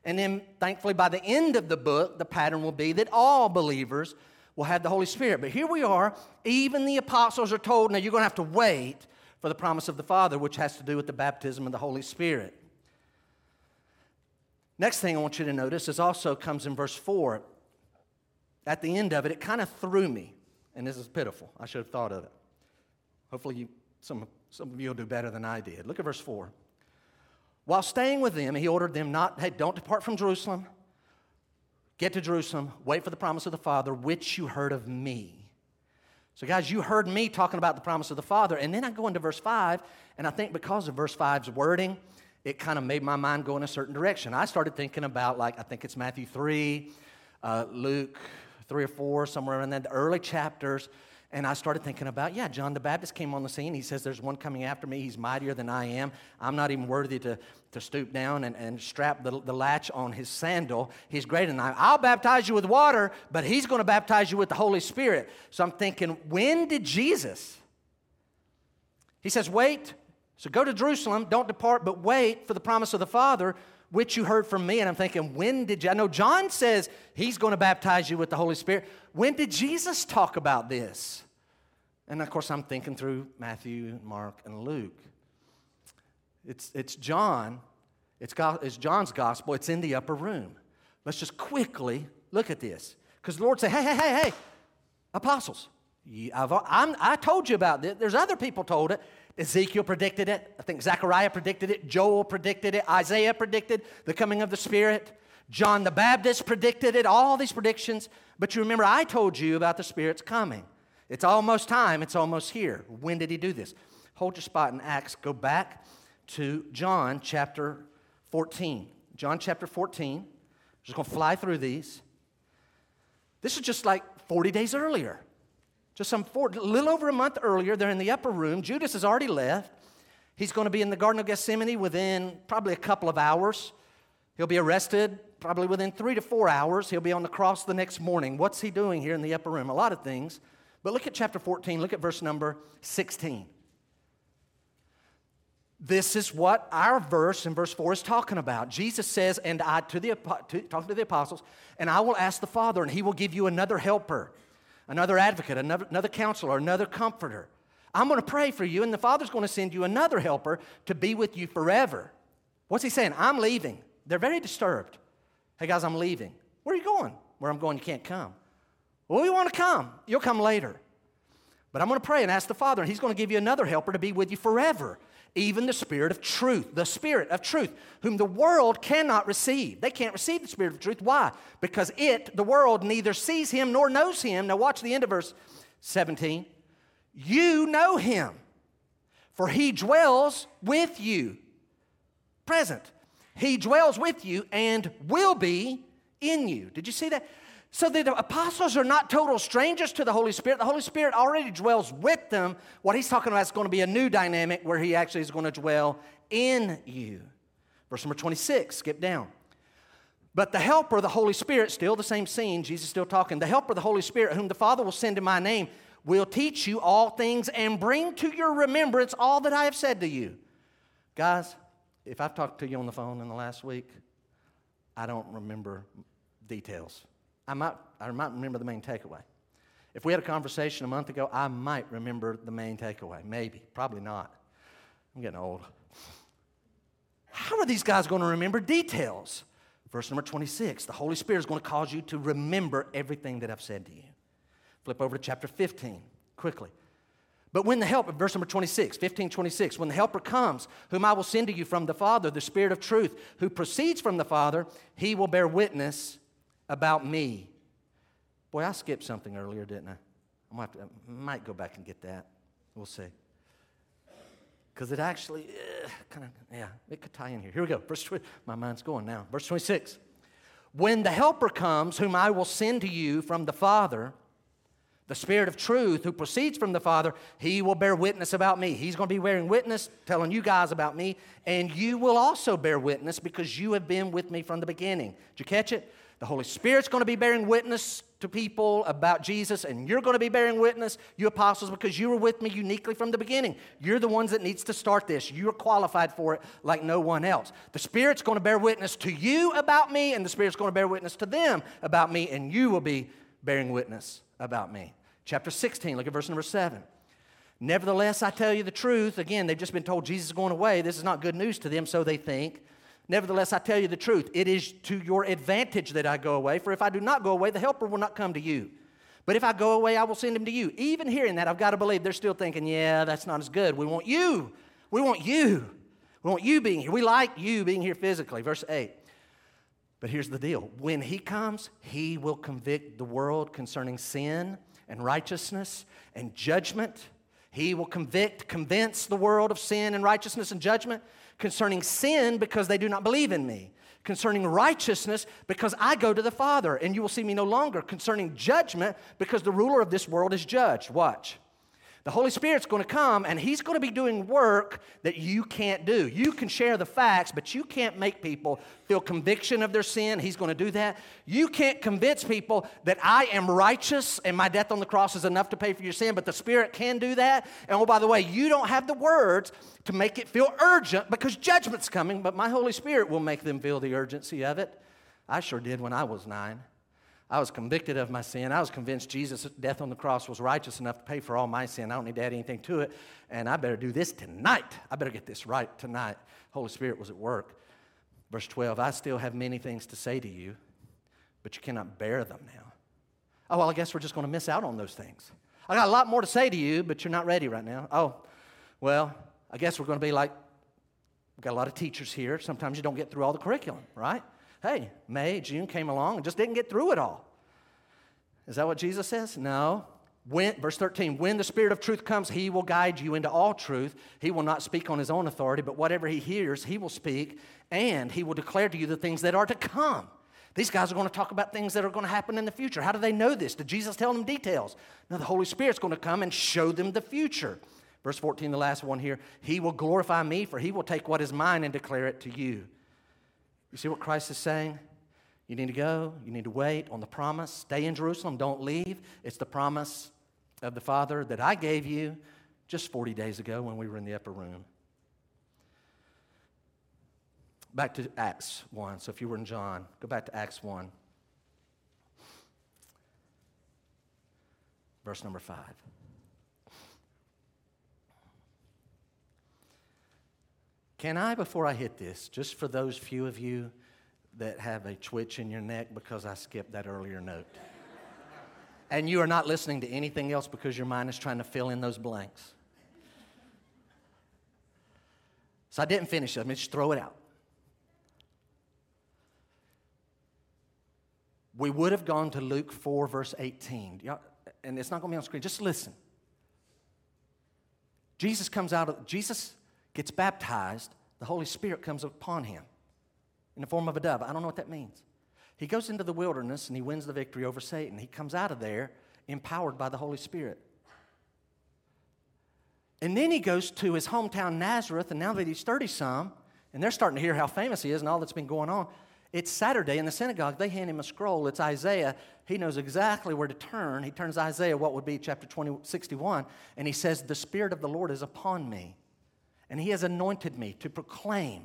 And then, thankfully, by the end of the book, the pattern will be that all believers will have the Holy Spirit. But here we are, even the apostles are told, now you're going to have to wait for the promise of the Father, which has to do with the baptism of the Holy Spirit. Next thing I want you to notice is also comes in verse 4. At the end of it, it kind of threw me, and this is pitiful. I should have thought of it. Hopefully, you, some, some of you will do better than I did. Look at verse 4. While staying with them, he ordered them not, hey, don't depart from Jerusalem. Get to Jerusalem, wait for the promise of the Father, which you heard of me. So, guys, you heard me talking about the promise of the Father. And then I go into verse 5, and I think because of verse 5's wording, it kind of made my mind go in a certain direction. I started thinking about, like, I think it's Matthew 3, uh, Luke 3 or 4, somewhere in the early chapters and I started thinking about, yeah, John the Baptist came on the scene. He says, There's one coming after me. He's mightier than I am. I'm not even worthy to, to stoop down and, and strap the, the latch on his sandal. He's greater than I. I'll baptize you with water, but he's going to baptize you with the Holy Spirit. So I'm thinking, when did Jesus? He says, Wait. So go to Jerusalem, don't depart, but wait for the promise of the Father which you heard from me. And I'm thinking, when did you? I know John says he's going to baptize you with the Holy Spirit. When did Jesus talk about this? And of course, I'm thinking through Matthew, Mark, and Luke. It's, it's John, it's, it's John's gospel, it's in the upper room. Let's just quickly look at this. Because the Lord said, hey, hey, hey, hey, apostles, I've, i told you about this. There's other people told it. Ezekiel predicted it. I think Zechariah predicted it. Joel predicted it. Isaiah predicted the coming of the Spirit. John the Baptist predicted it. All these predictions. But you remember, I told you about the Spirit's coming. It's almost time, it's almost here. When did he do this? Hold your spot in Acts. Go back to John chapter 14. John chapter 14. I'm Just going to fly through these. This is just like 40 days earlier. Just some four, a little over a month earlier, they're in the upper room. Judas has already left. He's going to be in the Garden of Gethsemane within probably a couple of hours. He'll be arrested, probably within three to four hours. He'll be on the cross the next morning. What's he doing here in the upper room? A lot of things. But look at chapter 14, look at verse number 16. This is what our verse in verse 4 is talking about. Jesus says, and I, to the, to, talking to the apostles, and I will ask the Father, and he will give you another helper, another advocate, another, another counselor, another comforter. I'm going to pray for you, and the Father's going to send you another helper to be with you forever. What's he saying? I'm leaving. They're very disturbed. Hey, guys, I'm leaving. Where are you going? Where I'm going, you can't come. Well, we want to come. You'll come later. But I'm going to pray and ask the Father, and He's going to give you another helper to be with you forever even the Spirit of truth, the Spirit of truth, whom the world cannot receive. They can't receive the Spirit of truth. Why? Because it, the world, neither sees him nor knows him. Now, watch the end of verse 17. You know him, for he dwells with you. Present. He dwells with you and will be in you. Did you see that? So the apostles are not total strangers to the Holy Spirit. The Holy Spirit already dwells with them. What he's talking about is going to be a new dynamic where he actually is going to dwell in you. Verse number 26, skip down. But the helper, the Holy Spirit, still the same scene, Jesus still talking. The helper, the Holy Spirit, whom the Father will send in my name, will teach you all things and bring to your remembrance all that I have said to you. Guys, if I've talked to you on the phone in the last week, I don't remember details. I might, I might remember the main takeaway. If we had a conversation a month ago, I might remember the main takeaway. Maybe, probably not. I'm getting old. How are these guys going to remember details? Verse number 26 the Holy Spirit is going to cause you to remember everything that I've said to you. Flip over to chapter 15 quickly. But when the helper, verse number 26, 15, 26, when the helper comes, whom I will send to you from the Father, the Spirit of truth, who proceeds from the Father, he will bear witness about me. Boy, I skipped something earlier, didn't I? I might, to, I might go back and get that. We'll see. Because it actually uh, kind of, yeah, it could tie in here. Here we go. Verse 20, my mind's going now. Verse 26. When the Helper comes, whom I will send to you from the Father, the Spirit of truth who proceeds from the Father, he will bear witness about me. He's going to be bearing witness, telling you guys about me, and you will also bear witness because you have been with me from the beginning. Did you catch it? The Holy Spirit's going to be bearing witness to people about Jesus, and you're going to be bearing witness, you apostles, because you were with me uniquely from the beginning. You're the ones that needs to start this. You're qualified for it like no one else. The Spirit's going to bear witness to you about me, and the Spirit's going to bear witness to them about me, and you will be bearing witness about me. Chapter 16, look at verse number 7. Nevertheless, I tell you the truth. Again, they've just been told Jesus is going away. This is not good news to them, so they think. Nevertheless, I tell you the truth. It is to your advantage that I go away, for if I do not go away, the helper will not come to you. But if I go away, I will send him to you. Even hearing that, I've got to believe they're still thinking, yeah, that's not as good. We want you. We want you. We want you being here. We like you being here physically. Verse 8. But here's the deal when he comes, he will convict the world concerning sin and righteousness and judgment. He will convict, convince the world of sin and righteousness and judgment concerning sin because they do not believe in me, concerning righteousness because I go to the Father and you will see me no longer, concerning judgment because the ruler of this world is judged. Watch. The Holy Spirit's going to come and He's going to be doing work that you can't do. You can share the facts, but you can't make people feel conviction of their sin. He's going to do that. You can't convince people that I am righteous and my death on the cross is enough to pay for your sin, but the Spirit can do that. And oh, by the way, you don't have the words to make it feel urgent because judgment's coming, but my Holy Spirit will make them feel the urgency of it. I sure did when I was nine. I was convicted of my sin. I was convinced Jesus' death on the cross was righteous enough to pay for all my sin. I don't need to add anything to it. And I better do this tonight. I better get this right tonight. Holy Spirit was at work. Verse 12 I still have many things to say to you, but you cannot bear them now. Oh, well, I guess we're just going to miss out on those things. I got a lot more to say to you, but you're not ready right now. Oh, well, I guess we're going to be like, we've got a lot of teachers here. Sometimes you don't get through all the curriculum, right? Hey, May, June came along and just didn't get through it all. Is that what Jesus says? No. When, verse 13, when the Spirit of truth comes, he will guide you into all truth. He will not speak on his own authority, but whatever he hears, he will speak, and he will declare to you the things that are to come. These guys are going to talk about things that are going to happen in the future. How do they know this? Did Jesus tell them details? No, the Holy Spirit's going to come and show them the future. Verse 14, the last one here He will glorify me, for he will take what is mine and declare it to you. You see what Christ is saying? You need to go, you need to wait on the promise. Stay in Jerusalem, don't leave. It's the promise of the Father that I gave you just 40 days ago when we were in the upper room. Back to Acts 1. So if you were in John, go back to Acts 1. Verse number 5. Can I, before I hit this, just for those few of you that have a twitch in your neck because I skipped that earlier note, *laughs* and you are not listening to anything else because your mind is trying to fill in those blanks. So I didn't finish it. Let me just throw it out. We would have gone to Luke 4, verse 18. And it's not going to be on screen. Just listen. Jesus comes out of, Jesus gets baptized, the Holy Spirit comes upon him in the form of a dove. I don't know what that means. He goes into the wilderness and he wins the victory over Satan. He comes out of there empowered by the Holy Spirit. And then he goes to his hometown Nazareth, and now that he's 30 some, and they're starting to hear how famous he is and all that's been going on, it's Saturday in the synagogue. They hand him a scroll. It's Isaiah. He knows exactly where to turn. He turns Isaiah, what would be chapter 20, 61, and he says, The Spirit of the Lord is upon me and he has anointed me to proclaim.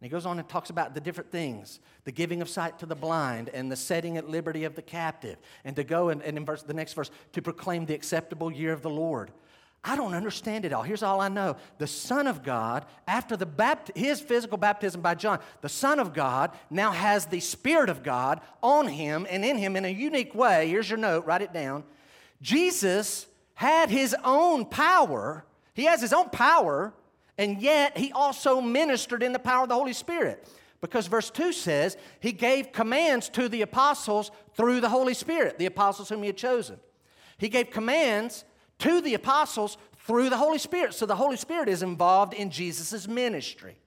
And he goes on and talks about the different things the giving of sight to the blind, and the setting at liberty of the captive, and to go and, and in verse, the next verse, to proclaim the acceptable year of the Lord. I don't understand it all. Here's all I know. The Son of God, after the bapt- his physical baptism by John, the Son of God now has the Spirit of God on him and in him in a unique way. Here's your note, write it down. Jesus had his own power. He has his own power and yet, he also ministered in the power of the Holy Spirit. Because verse 2 says, he gave commands to the apostles through the Holy Spirit, the apostles whom he had chosen. He gave commands to the apostles through the Holy Spirit. So the Holy Spirit is involved in Jesus' ministry.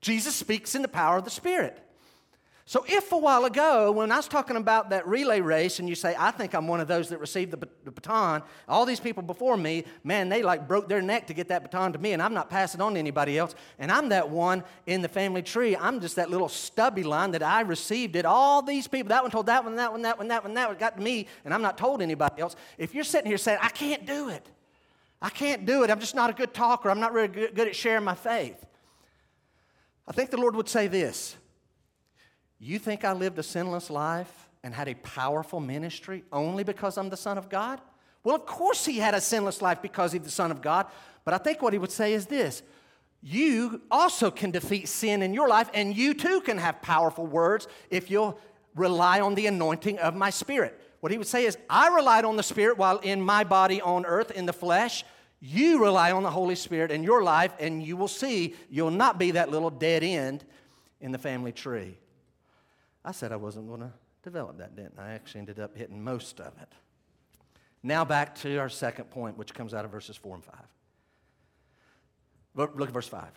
Jesus speaks in the power of the Spirit. So, if a while ago, when I was talking about that relay race, and you say, I think I'm one of those that received the, the, baton, all these people before me, man, they like broke their neck to get that baton to me, and I'm not passing on to anybody else. And I'm that one in the family tree. I'm just that little stubby line that I received it. All these people, that one told that one, that one, that one, that one, that one, got to me, and I'm not told anybody else. If you're sitting here saying, I can't do it, I can't do it, I'm just not a good talker, I'm not really good, good at sharing my faith, I think the Lord would say this. You think I lived a sinless life and had a powerful ministry only because I'm the Son of God? Well, of course he had a sinless life because he's the Son of God. But I think what he would say is this you also can defeat sin in your life, and you too can have powerful words if you'll rely on the anointing of my spirit. What he would say is, I relied on the Spirit while in my body on earth, in the flesh. You rely on the Holy Spirit in your life, and you will see you'll not be that little dead end in the family tree. I said I wasn't going to develop that, didn't I? I actually ended up hitting most of it. Now back to our second point, which comes out of verses 4 and 5. Look at verse 5.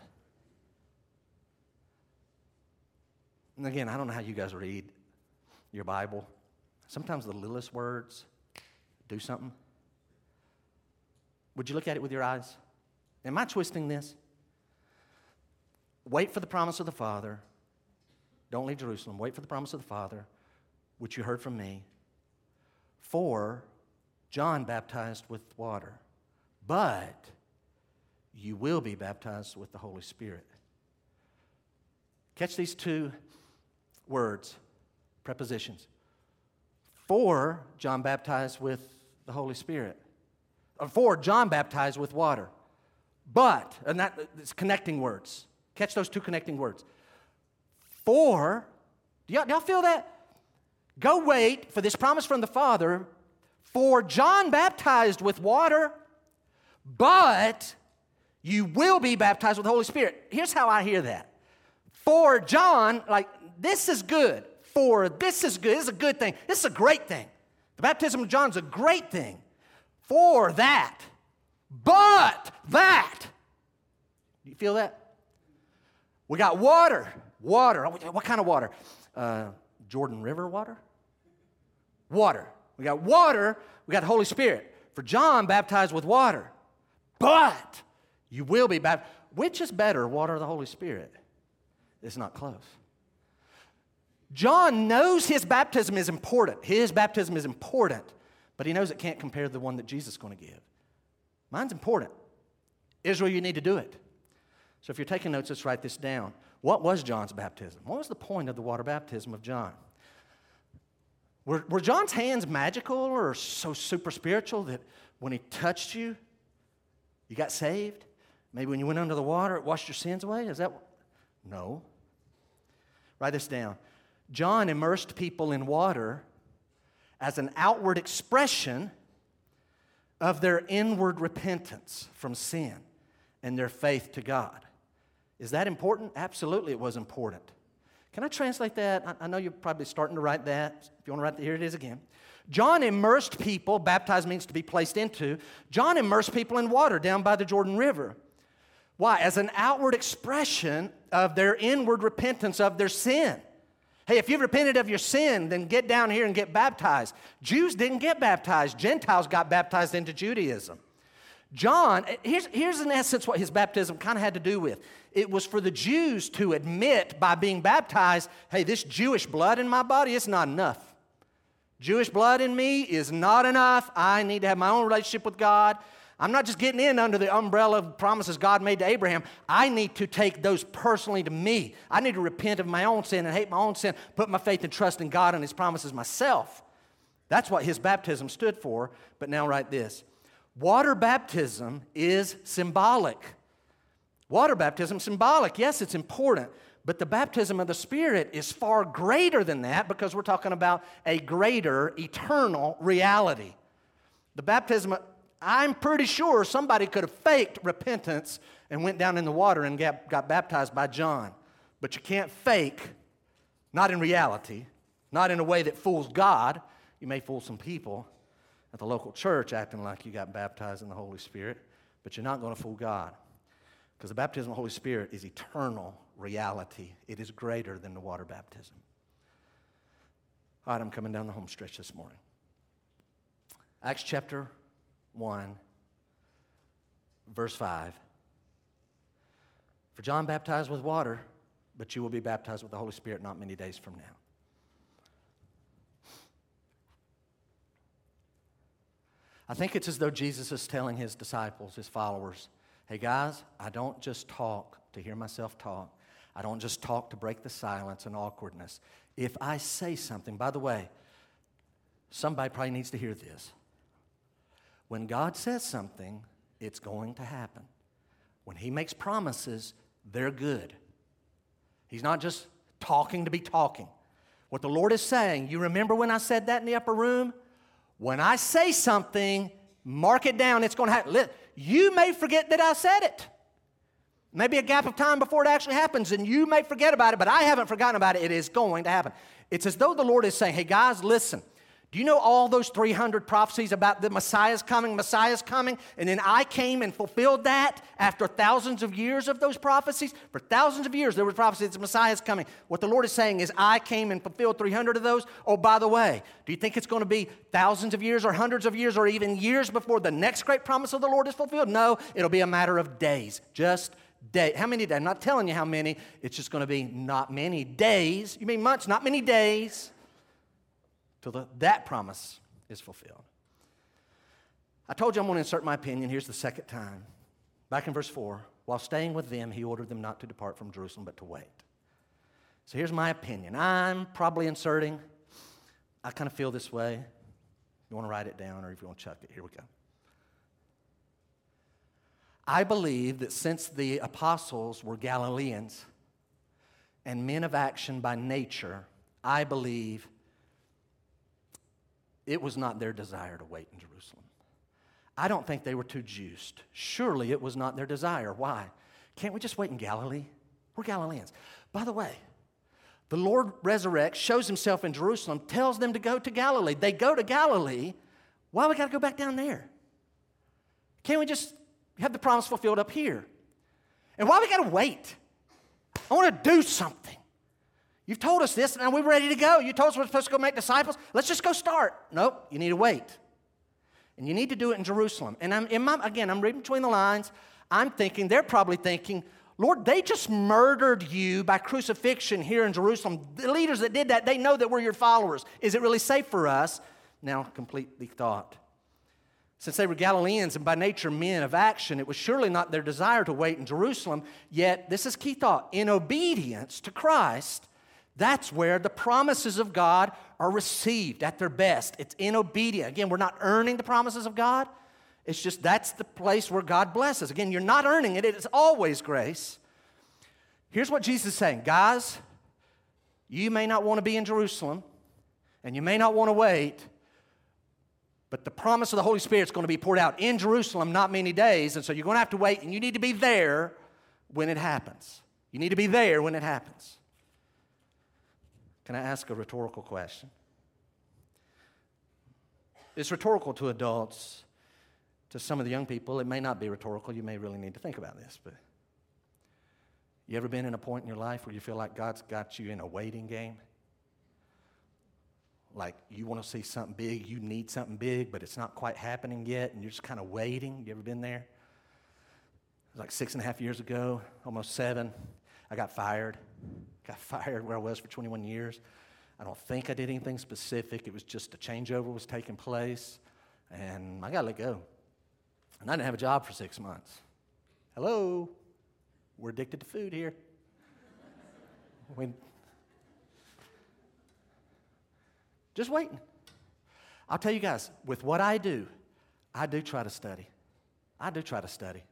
And again, I don't know how you guys read your Bible. Sometimes the littlest words do something. Would you look at it with your eyes? Am I twisting this? Wait for the promise of the Father don't leave Jerusalem. Wait for the promise of the Father, which you heard from me. For John baptized with water, but you will be baptized with the Holy Spirit. Catch these two words, prepositions. For John baptized with the Holy Spirit. Or for John baptized with water. But, and that, it's connecting words. Catch those two connecting words. For, do y'all, do y'all feel that? Go wait for this promise from the Father. For John baptized with water, but you will be baptized with the Holy Spirit. Here's how I hear that. For John, like, this is good. For this is good. This is a good thing. This is a great thing. The baptism of John is a great thing. For that. But that. You feel that? We got water. Water. What kind of water? Uh, Jordan River water? Water. We got water, we got the Holy Spirit. For John, baptized with water. But you will be baptized. Which is better, water or the Holy Spirit? It's not close. John knows his baptism is important. His baptism is important, but he knows it can't compare to the one that Jesus is going to give. Mine's important. Israel, you need to do it. So if you're taking notes, let's write this down. What was John's baptism? What was the point of the water baptism of John? Were, were John's hands magical or so super spiritual that when he touched you, you got saved? Maybe when you went under the water, it washed your sins away? Is that? No. Write this down. John immersed people in water as an outward expression of their inward repentance from sin and their faith to God. Is that important? Absolutely, it was important. Can I translate that? I, know you're probably starting to write that. If you want to write that, here it is again. John immersed people, baptized means to be placed into. John immersed people in water down by the Jordan River. Why? As an outward expression of their inward repentance of their sin. Hey, if you've repented of your sin, then get down here and get baptized. Jews didn't get baptized, Gentiles got baptized into Judaism. John, eh, here's, here's in essence what his baptism kind of had to do with. It was for the Jews to admit by being baptized, hey, this Jewish blood in my body is not enough. Jewish blood in me is not enough. I need to have my own relationship with God. I'm not just getting in under the umbrella of promises God made to Abraham. I need to take those personally to me. I need to repent of my own sin and hate my own sin, put my faith and trust in God and His promises myself. That's what his baptism stood for. But now, write this water baptism is symbolic. Water baptism, symbolic. Yes, it's important. But the baptism of the Spirit is far greater than that because we're talking about a greater eternal reality. The baptism I'm pretty sure somebody could have faked repentance and went down in the water and got, got baptized by John. But you can't fake, not in reality, not in a way that fools God. You may fool some people at the local church acting like you got baptized in the Holy Spirit, but you're not going to fool God. Because the baptism of the Holy Spirit is eternal reality, it is greater than the water baptism. All right, I'm coming down the home stretch this morning. Acts chapter 1, verse 5. For John baptized with water, but you will be baptized with the Holy Spirit not many days from now. I think it's as though Jesus is telling his disciples, his followers, hey guys, I don't just talk to hear myself talk. I don't just talk to break the silence and awkwardness. If I say something, by the way, somebody probably needs to hear this. When God says something, it's going to happen. When He makes promises, they're good. He's not just talking to be talking. What the Lord is saying, you remember when I said that in the upper room? When I say something, mark it down, it's going to happen. You may forget that I said it. Maybe a gap of time before it actually happens, and you may forget about it, but I haven't forgotten about it. It is going to happen. It's as though the Lord is saying, Hey, guys, listen. Do you know all those 300 prophecies about the Messiah's coming, Messiah's coming? And then I came and fulfilled that after thousands of years of those prophecies. For thousands of years, there were prophecies that Messiah's coming. What the Lord is saying is, I came and fulfilled 300 of those. Oh, by the way, do you think it's going to be thousands of years or hundreds of years or even years before the next great promise of the Lord is fulfilled? No, it'll be a matter of days. Just days. How many days? I'm not telling you how many. It's just going to be not many days. You mean months? Not many days till the, that promise is fulfilled. I told you I'm going to insert my opinion. Here's the second time. Back in verse 4, while staying with them, he ordered them not to depart from Jerusalem, but to wait. So here's my opinion. I'm probably inserting, I kind of feel this way. You want to write it down or if you want to chuck it, here we go. I believe that since the apostles were Galileans and men of action by nature, I believe it was not their desire to wait in Jerusalem. I don't think they were too juiced. Surely it was not their desire. Why? Can't we just wait in Galilee? We're Galileans. By the way, the Lord resurrects, shows himself in Jerusalem, tells them to go to Galilee. They go to Galilee. Why we got to go back down there? Can't we just have the promise fulfilled up here? And why we got to wait? I want to do something. You've told us this, and we're ready to go. You told us we're supposed to go make disciples. Let's just go start. Nope, you need to wait. And you need to do it in Jerusalem. And I'm, in my, again, I'm reading between the lines. I'm thinking, they're probably thinking, Lord, they just murdered you by crucifixion here in Jerusalem. The leaders that did that, they know that we're your followers. Is it really safe for us? Now, complete the thought. Since they were Galileans and by nature men of action, it was surely not their desire to wait in Jerusalem. Yet, this is key thought in obedience to Christ, that's where the promises of God are received at their best. It's in obedience. Again, we're not earning the promises of God. It's just that's the place where God blesses. Again, you're not earning it, it is always grace. Here's what Jesus is saying Guys, you may not want to be in Jerusalem, and you may not want to wait, but the promise of the Holy Spirit is going to be poured out in Jerusalem not many days, and so you're going to have to wait, and you need to be there when it happens. You need to be there when it happens. Can I ask a rhetorical question? It's rhetorical to adults to some of the young people, it may not be rhetorical. You may really need to think about this. But you ever been in a point in your life where you feel like God's got you in a waiting game? Like you want to see something big, you need something big, but it's not quite happening yet, and you're just kind of waiting. You ever been there? It was like six and a half years ago, almost seven. I got fired. Got fired where I was for 21 years. I don't think I did anything specific. It was just a changeover was taking place, and I got let go. And I didn't have a job for six months. Hello? We're addicted to food here. when, just waiting. I'll tell you guys, with what I do, I do try to study. I do try to study.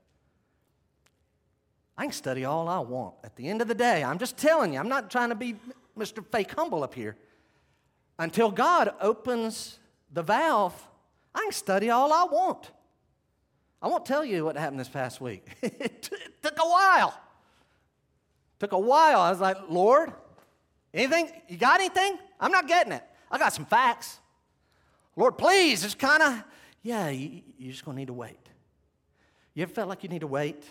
I can study all I want. At the end of the day, I'm just telling you, I'm not trying to be Mr. Fake Humble up here. Until God opens the valve, I can study all I want. I won't tell you what happened this past week. *laughs* it, took a while. It took a while. I was like, Lord, anything? You got anything? I'm not getting it. I got some facts. Lord, please, it's kind of, yeah, you, you're just going to need to wait. You ever felt like you need to wait?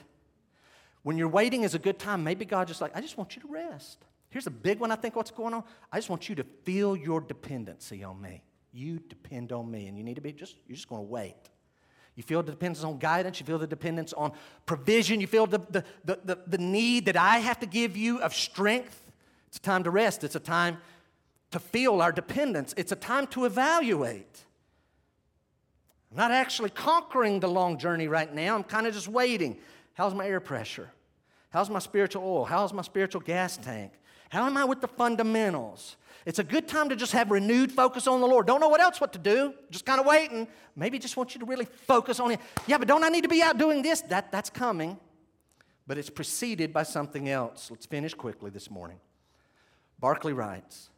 When you're waiting is a good time, maybe God just like, I just want you to rest. Here's a big one I think what's going on. I just want you to feel your dependency on me. You depend on me, and you need to be just, you're just going to wait. You feel the dependence on guidance. You feel the dependence on provision. You feel the, the, the, the, need that I have to give you of strength. It's a time to rest. It's a time to feel our dependence. It's a time to evaluate. I'm not actually conquering the long journey right now. I'm kind of just waiting. How's my air pressure? How's my spiritual oil? How's my spiritual gas tank? How am I with the fundamentals? It's a good time to just have renewed focus on the Lord. Don't know what else what to do, just kind of waiting. Maybe just want you to really focus on Him. Yeah, but don't I need to be out doing this? That, that's coming, but it's preceded by something else. Let's finish quickly this morning. Barclay writes,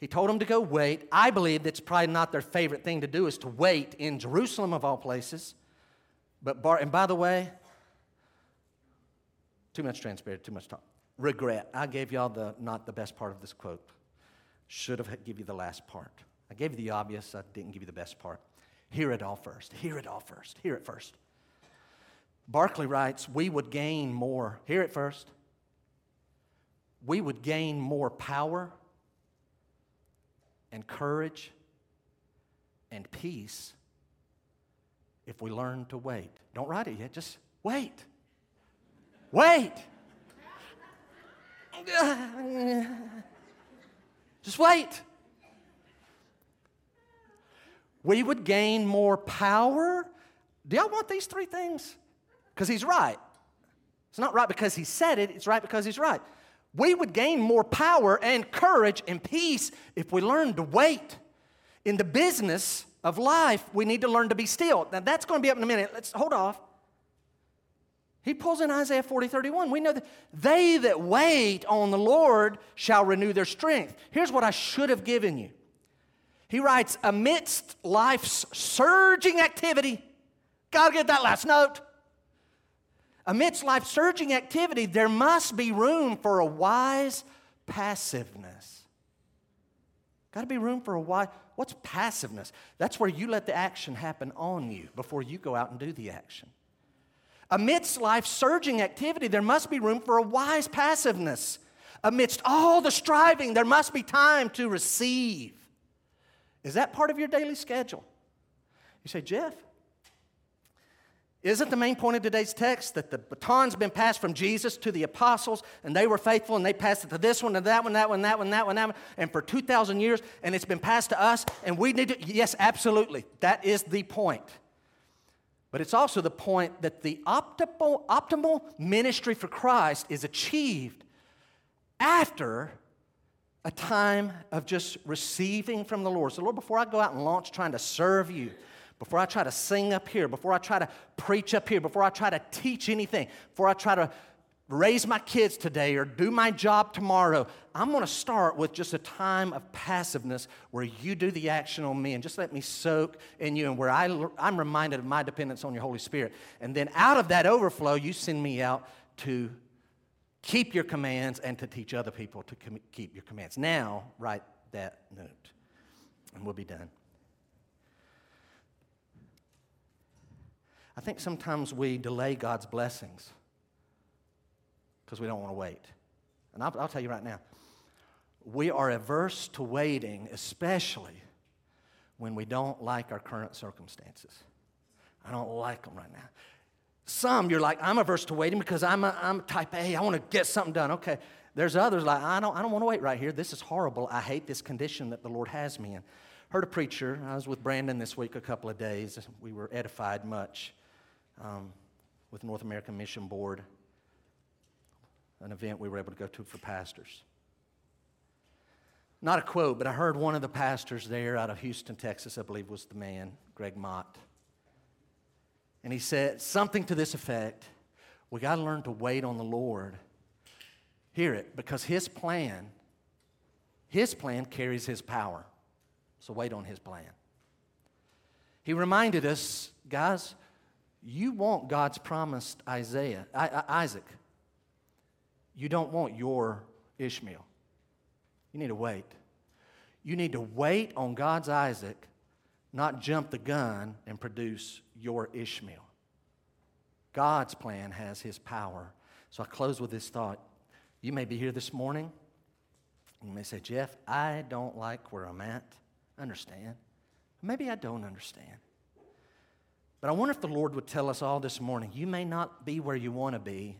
he told them to go wait. I believe that's probably not their favorite thing to do is to wait in Jerusalem of all places. But Bar, and by the way, too much transparent, too much talk regret. I gave y'all the not the best part of this quote. Should have give you the last part. I gave you the obvious, I didn't give you the best part. Hear it all first. Hear it all first. Hear it first. Barclay writes, We would gain more. Hear it first. We would gain more power and courage and peace if we learn to wait. Don't write it yet, just wait. Wait. Just wait. We would gain more power. Do y'all want these three things? Because he's right. It's not right because he said it, it's right because he's right. We would gain more power and courage and peace if we learn to wait. In the business of life, we need to learn to be still. Now, that's going to be up in a minute. Let's hold off. He pulls in Isaiah 40, 31. We know that they that wait on the Lord shall renew their strength. Here's what I should have given you. He writes, amidst life's surging activity, gotta get that last note. Amidst life's surging activity, there must be room for a wise passiveness. Gotta be room for a wise. What's passiveness? That's where you let the action happen on you before you go out and do the action. Amidst life's surging activity, there must be room for a wise passiveness. Amidst all the striving, there must be time to receive. Is that part of your daily schedule? You say, Jeff, Isn't the main point of today's text that the baton's been passed from Jesus to the apostles and they were faithful and they passed it to this one and that one, that one, that one, that one, that one, and for 2,000 years and it's been passed to us and we need to, yes, absolutely. That is the point. But it's also the point that the optimal, optimal ministry for Christ is achieved after a time of just receiving from the Lord. So, Lord, before I go out and launch trying to serve you, before I try to sing up here, before I try to preach up here, before I try to teach anything, before I try to raise my kids today or do my job tomorrow, I'm going to start with just a time of passiveness where you do the action on me and just let me soak in you and where I, I'm reminded of my dependence on your Holy Spirit. And then out of that overflow, you send me out to keep your commands and to teach other people to com- keep your commands. Now, write that note, and we'll be done. I think sometimes we delay God's blessings because we don't want to wait. And I'll, I'll, tell you right now, we are averse to waiting, especially when we don't like our current circumstances. I don't like them right now. Some you're like, I'm averse to waiting because I'm a, I'm type A. I want to get something done. Okay. There's others like, I don't, I don't want to wait right here. This is horrible. I hate this condition that the Lord has me in. Heard a preacher. I was with Brandon this week a couple of days. We were edified much um, with North American Mission Board, an event we were able to go to for pastors. Not a quote, but I heard one of the pastors there out of Houston, Texas, I believe was the man, Gregg Matte. And he said something to this effect We got to learn to wait on the Lord. Hear it, because His plan, His plan carries His power. So wait on His plan. He reminded us, guys, you want God's promised Isaiah, Isaac. You don't want your Ishmael. You need to wait. You need to wait on God's Isaac, not jump the gun and produce your Ishmael. God's plan has his power. So I close with this thought. You may be here this morning. You may say, Jeff, I don't like where I'm at. I understand. Maybe I don't understand. But I wonder if the Lord would tell us all this morning you may not be where you want to be,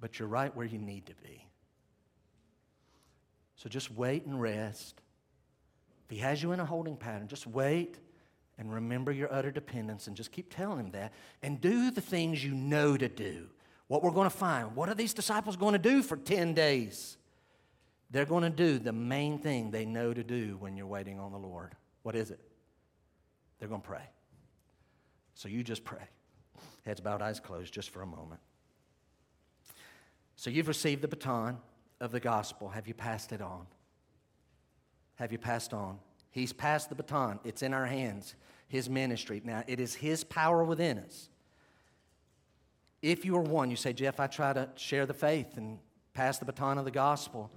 but you're right where you need to be. So just wait and rest. If He has you in a holding pattern, just wait and remember your utter dependence and just keep telling Him that and do the things you know to do. What we're going to find. What are these disciples going to do for 10 days? They're going to do the main thing they know to do when you're waiting on the Lord. What is it? They're going to pray. So you just pray. Heads bowed, eyes closed, just for a moment. So you've received the baton of the gospel. Have you passed it on? Have you passed on? He's passed the baton. It's in our hands, His ministry. Now, it is His power within us. If you are one, you say, Jeff, I try to share the faith and pass the baton of the gospel.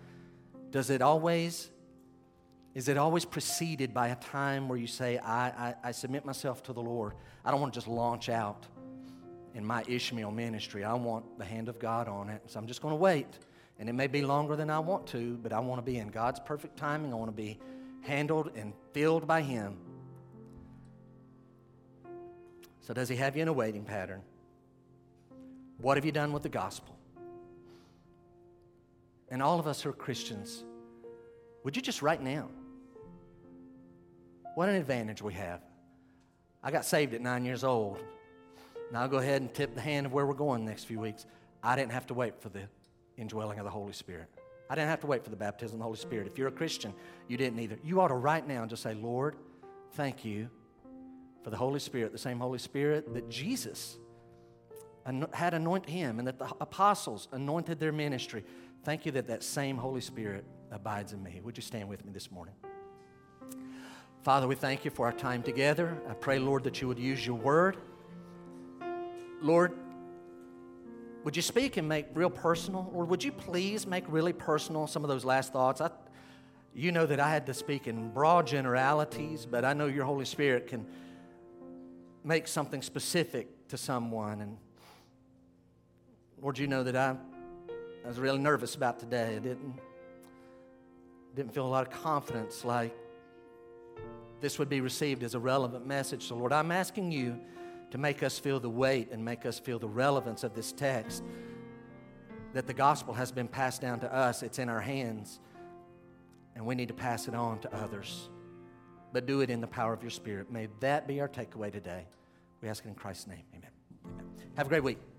Does it always is it always preceded by a time where you say, I, I, I submit myself to the Lord? I don't want to just launch out in my Ishmael ministry. I want the hand of God on it. So I'm just going to wait. And it may be longer than I want to, but I want to be in God's perfect timing. I want to be handled and filled by Him. So, does He have you in a waiting pattern? What have you done with the gospel? And all of us who are Christians, would you just right now what an advantage we have. I got saved at nine years old. Now I'll go ahead and tip the hand of where we're going next few weeks. I didn't have to wait for the indwelling of the Holy Spirit. I didn't have to wait for the baptism of the Holy Spirit. If you're a Christian, you didn't either. You ought to right now just say, Lord, thank you for the Holy Spirit, the same Holy Spirit that Jesus had anointed him and that the apostles anointed their ministry. Thank you that that same Holy Spirit abides in me. Would you stand with me this morning? Father, we thank you for our time together. I pray, Lord, that you would use your word. Lord, would you speak and make real personal? Or would you please make really personal some of those last thoughts? I, you know that I had to speak in broad generalities, but I know your Holy Spirit can make something specific to someone. And Lord, you know that I, I was really nervous about today. I didn't, didn't feel a lot of confidence like this would be received as a relevant message. So, Lord, I'm asking you to make us feel the weight and make us feel the relevance of this text. That the gospel has been passed down to us, it's in our hands, and we need to pass it on to others. But do it in the power of your Spirit. May that be our takeaway today. We ask it in Christ's name. Amen. Amen. Have a great week.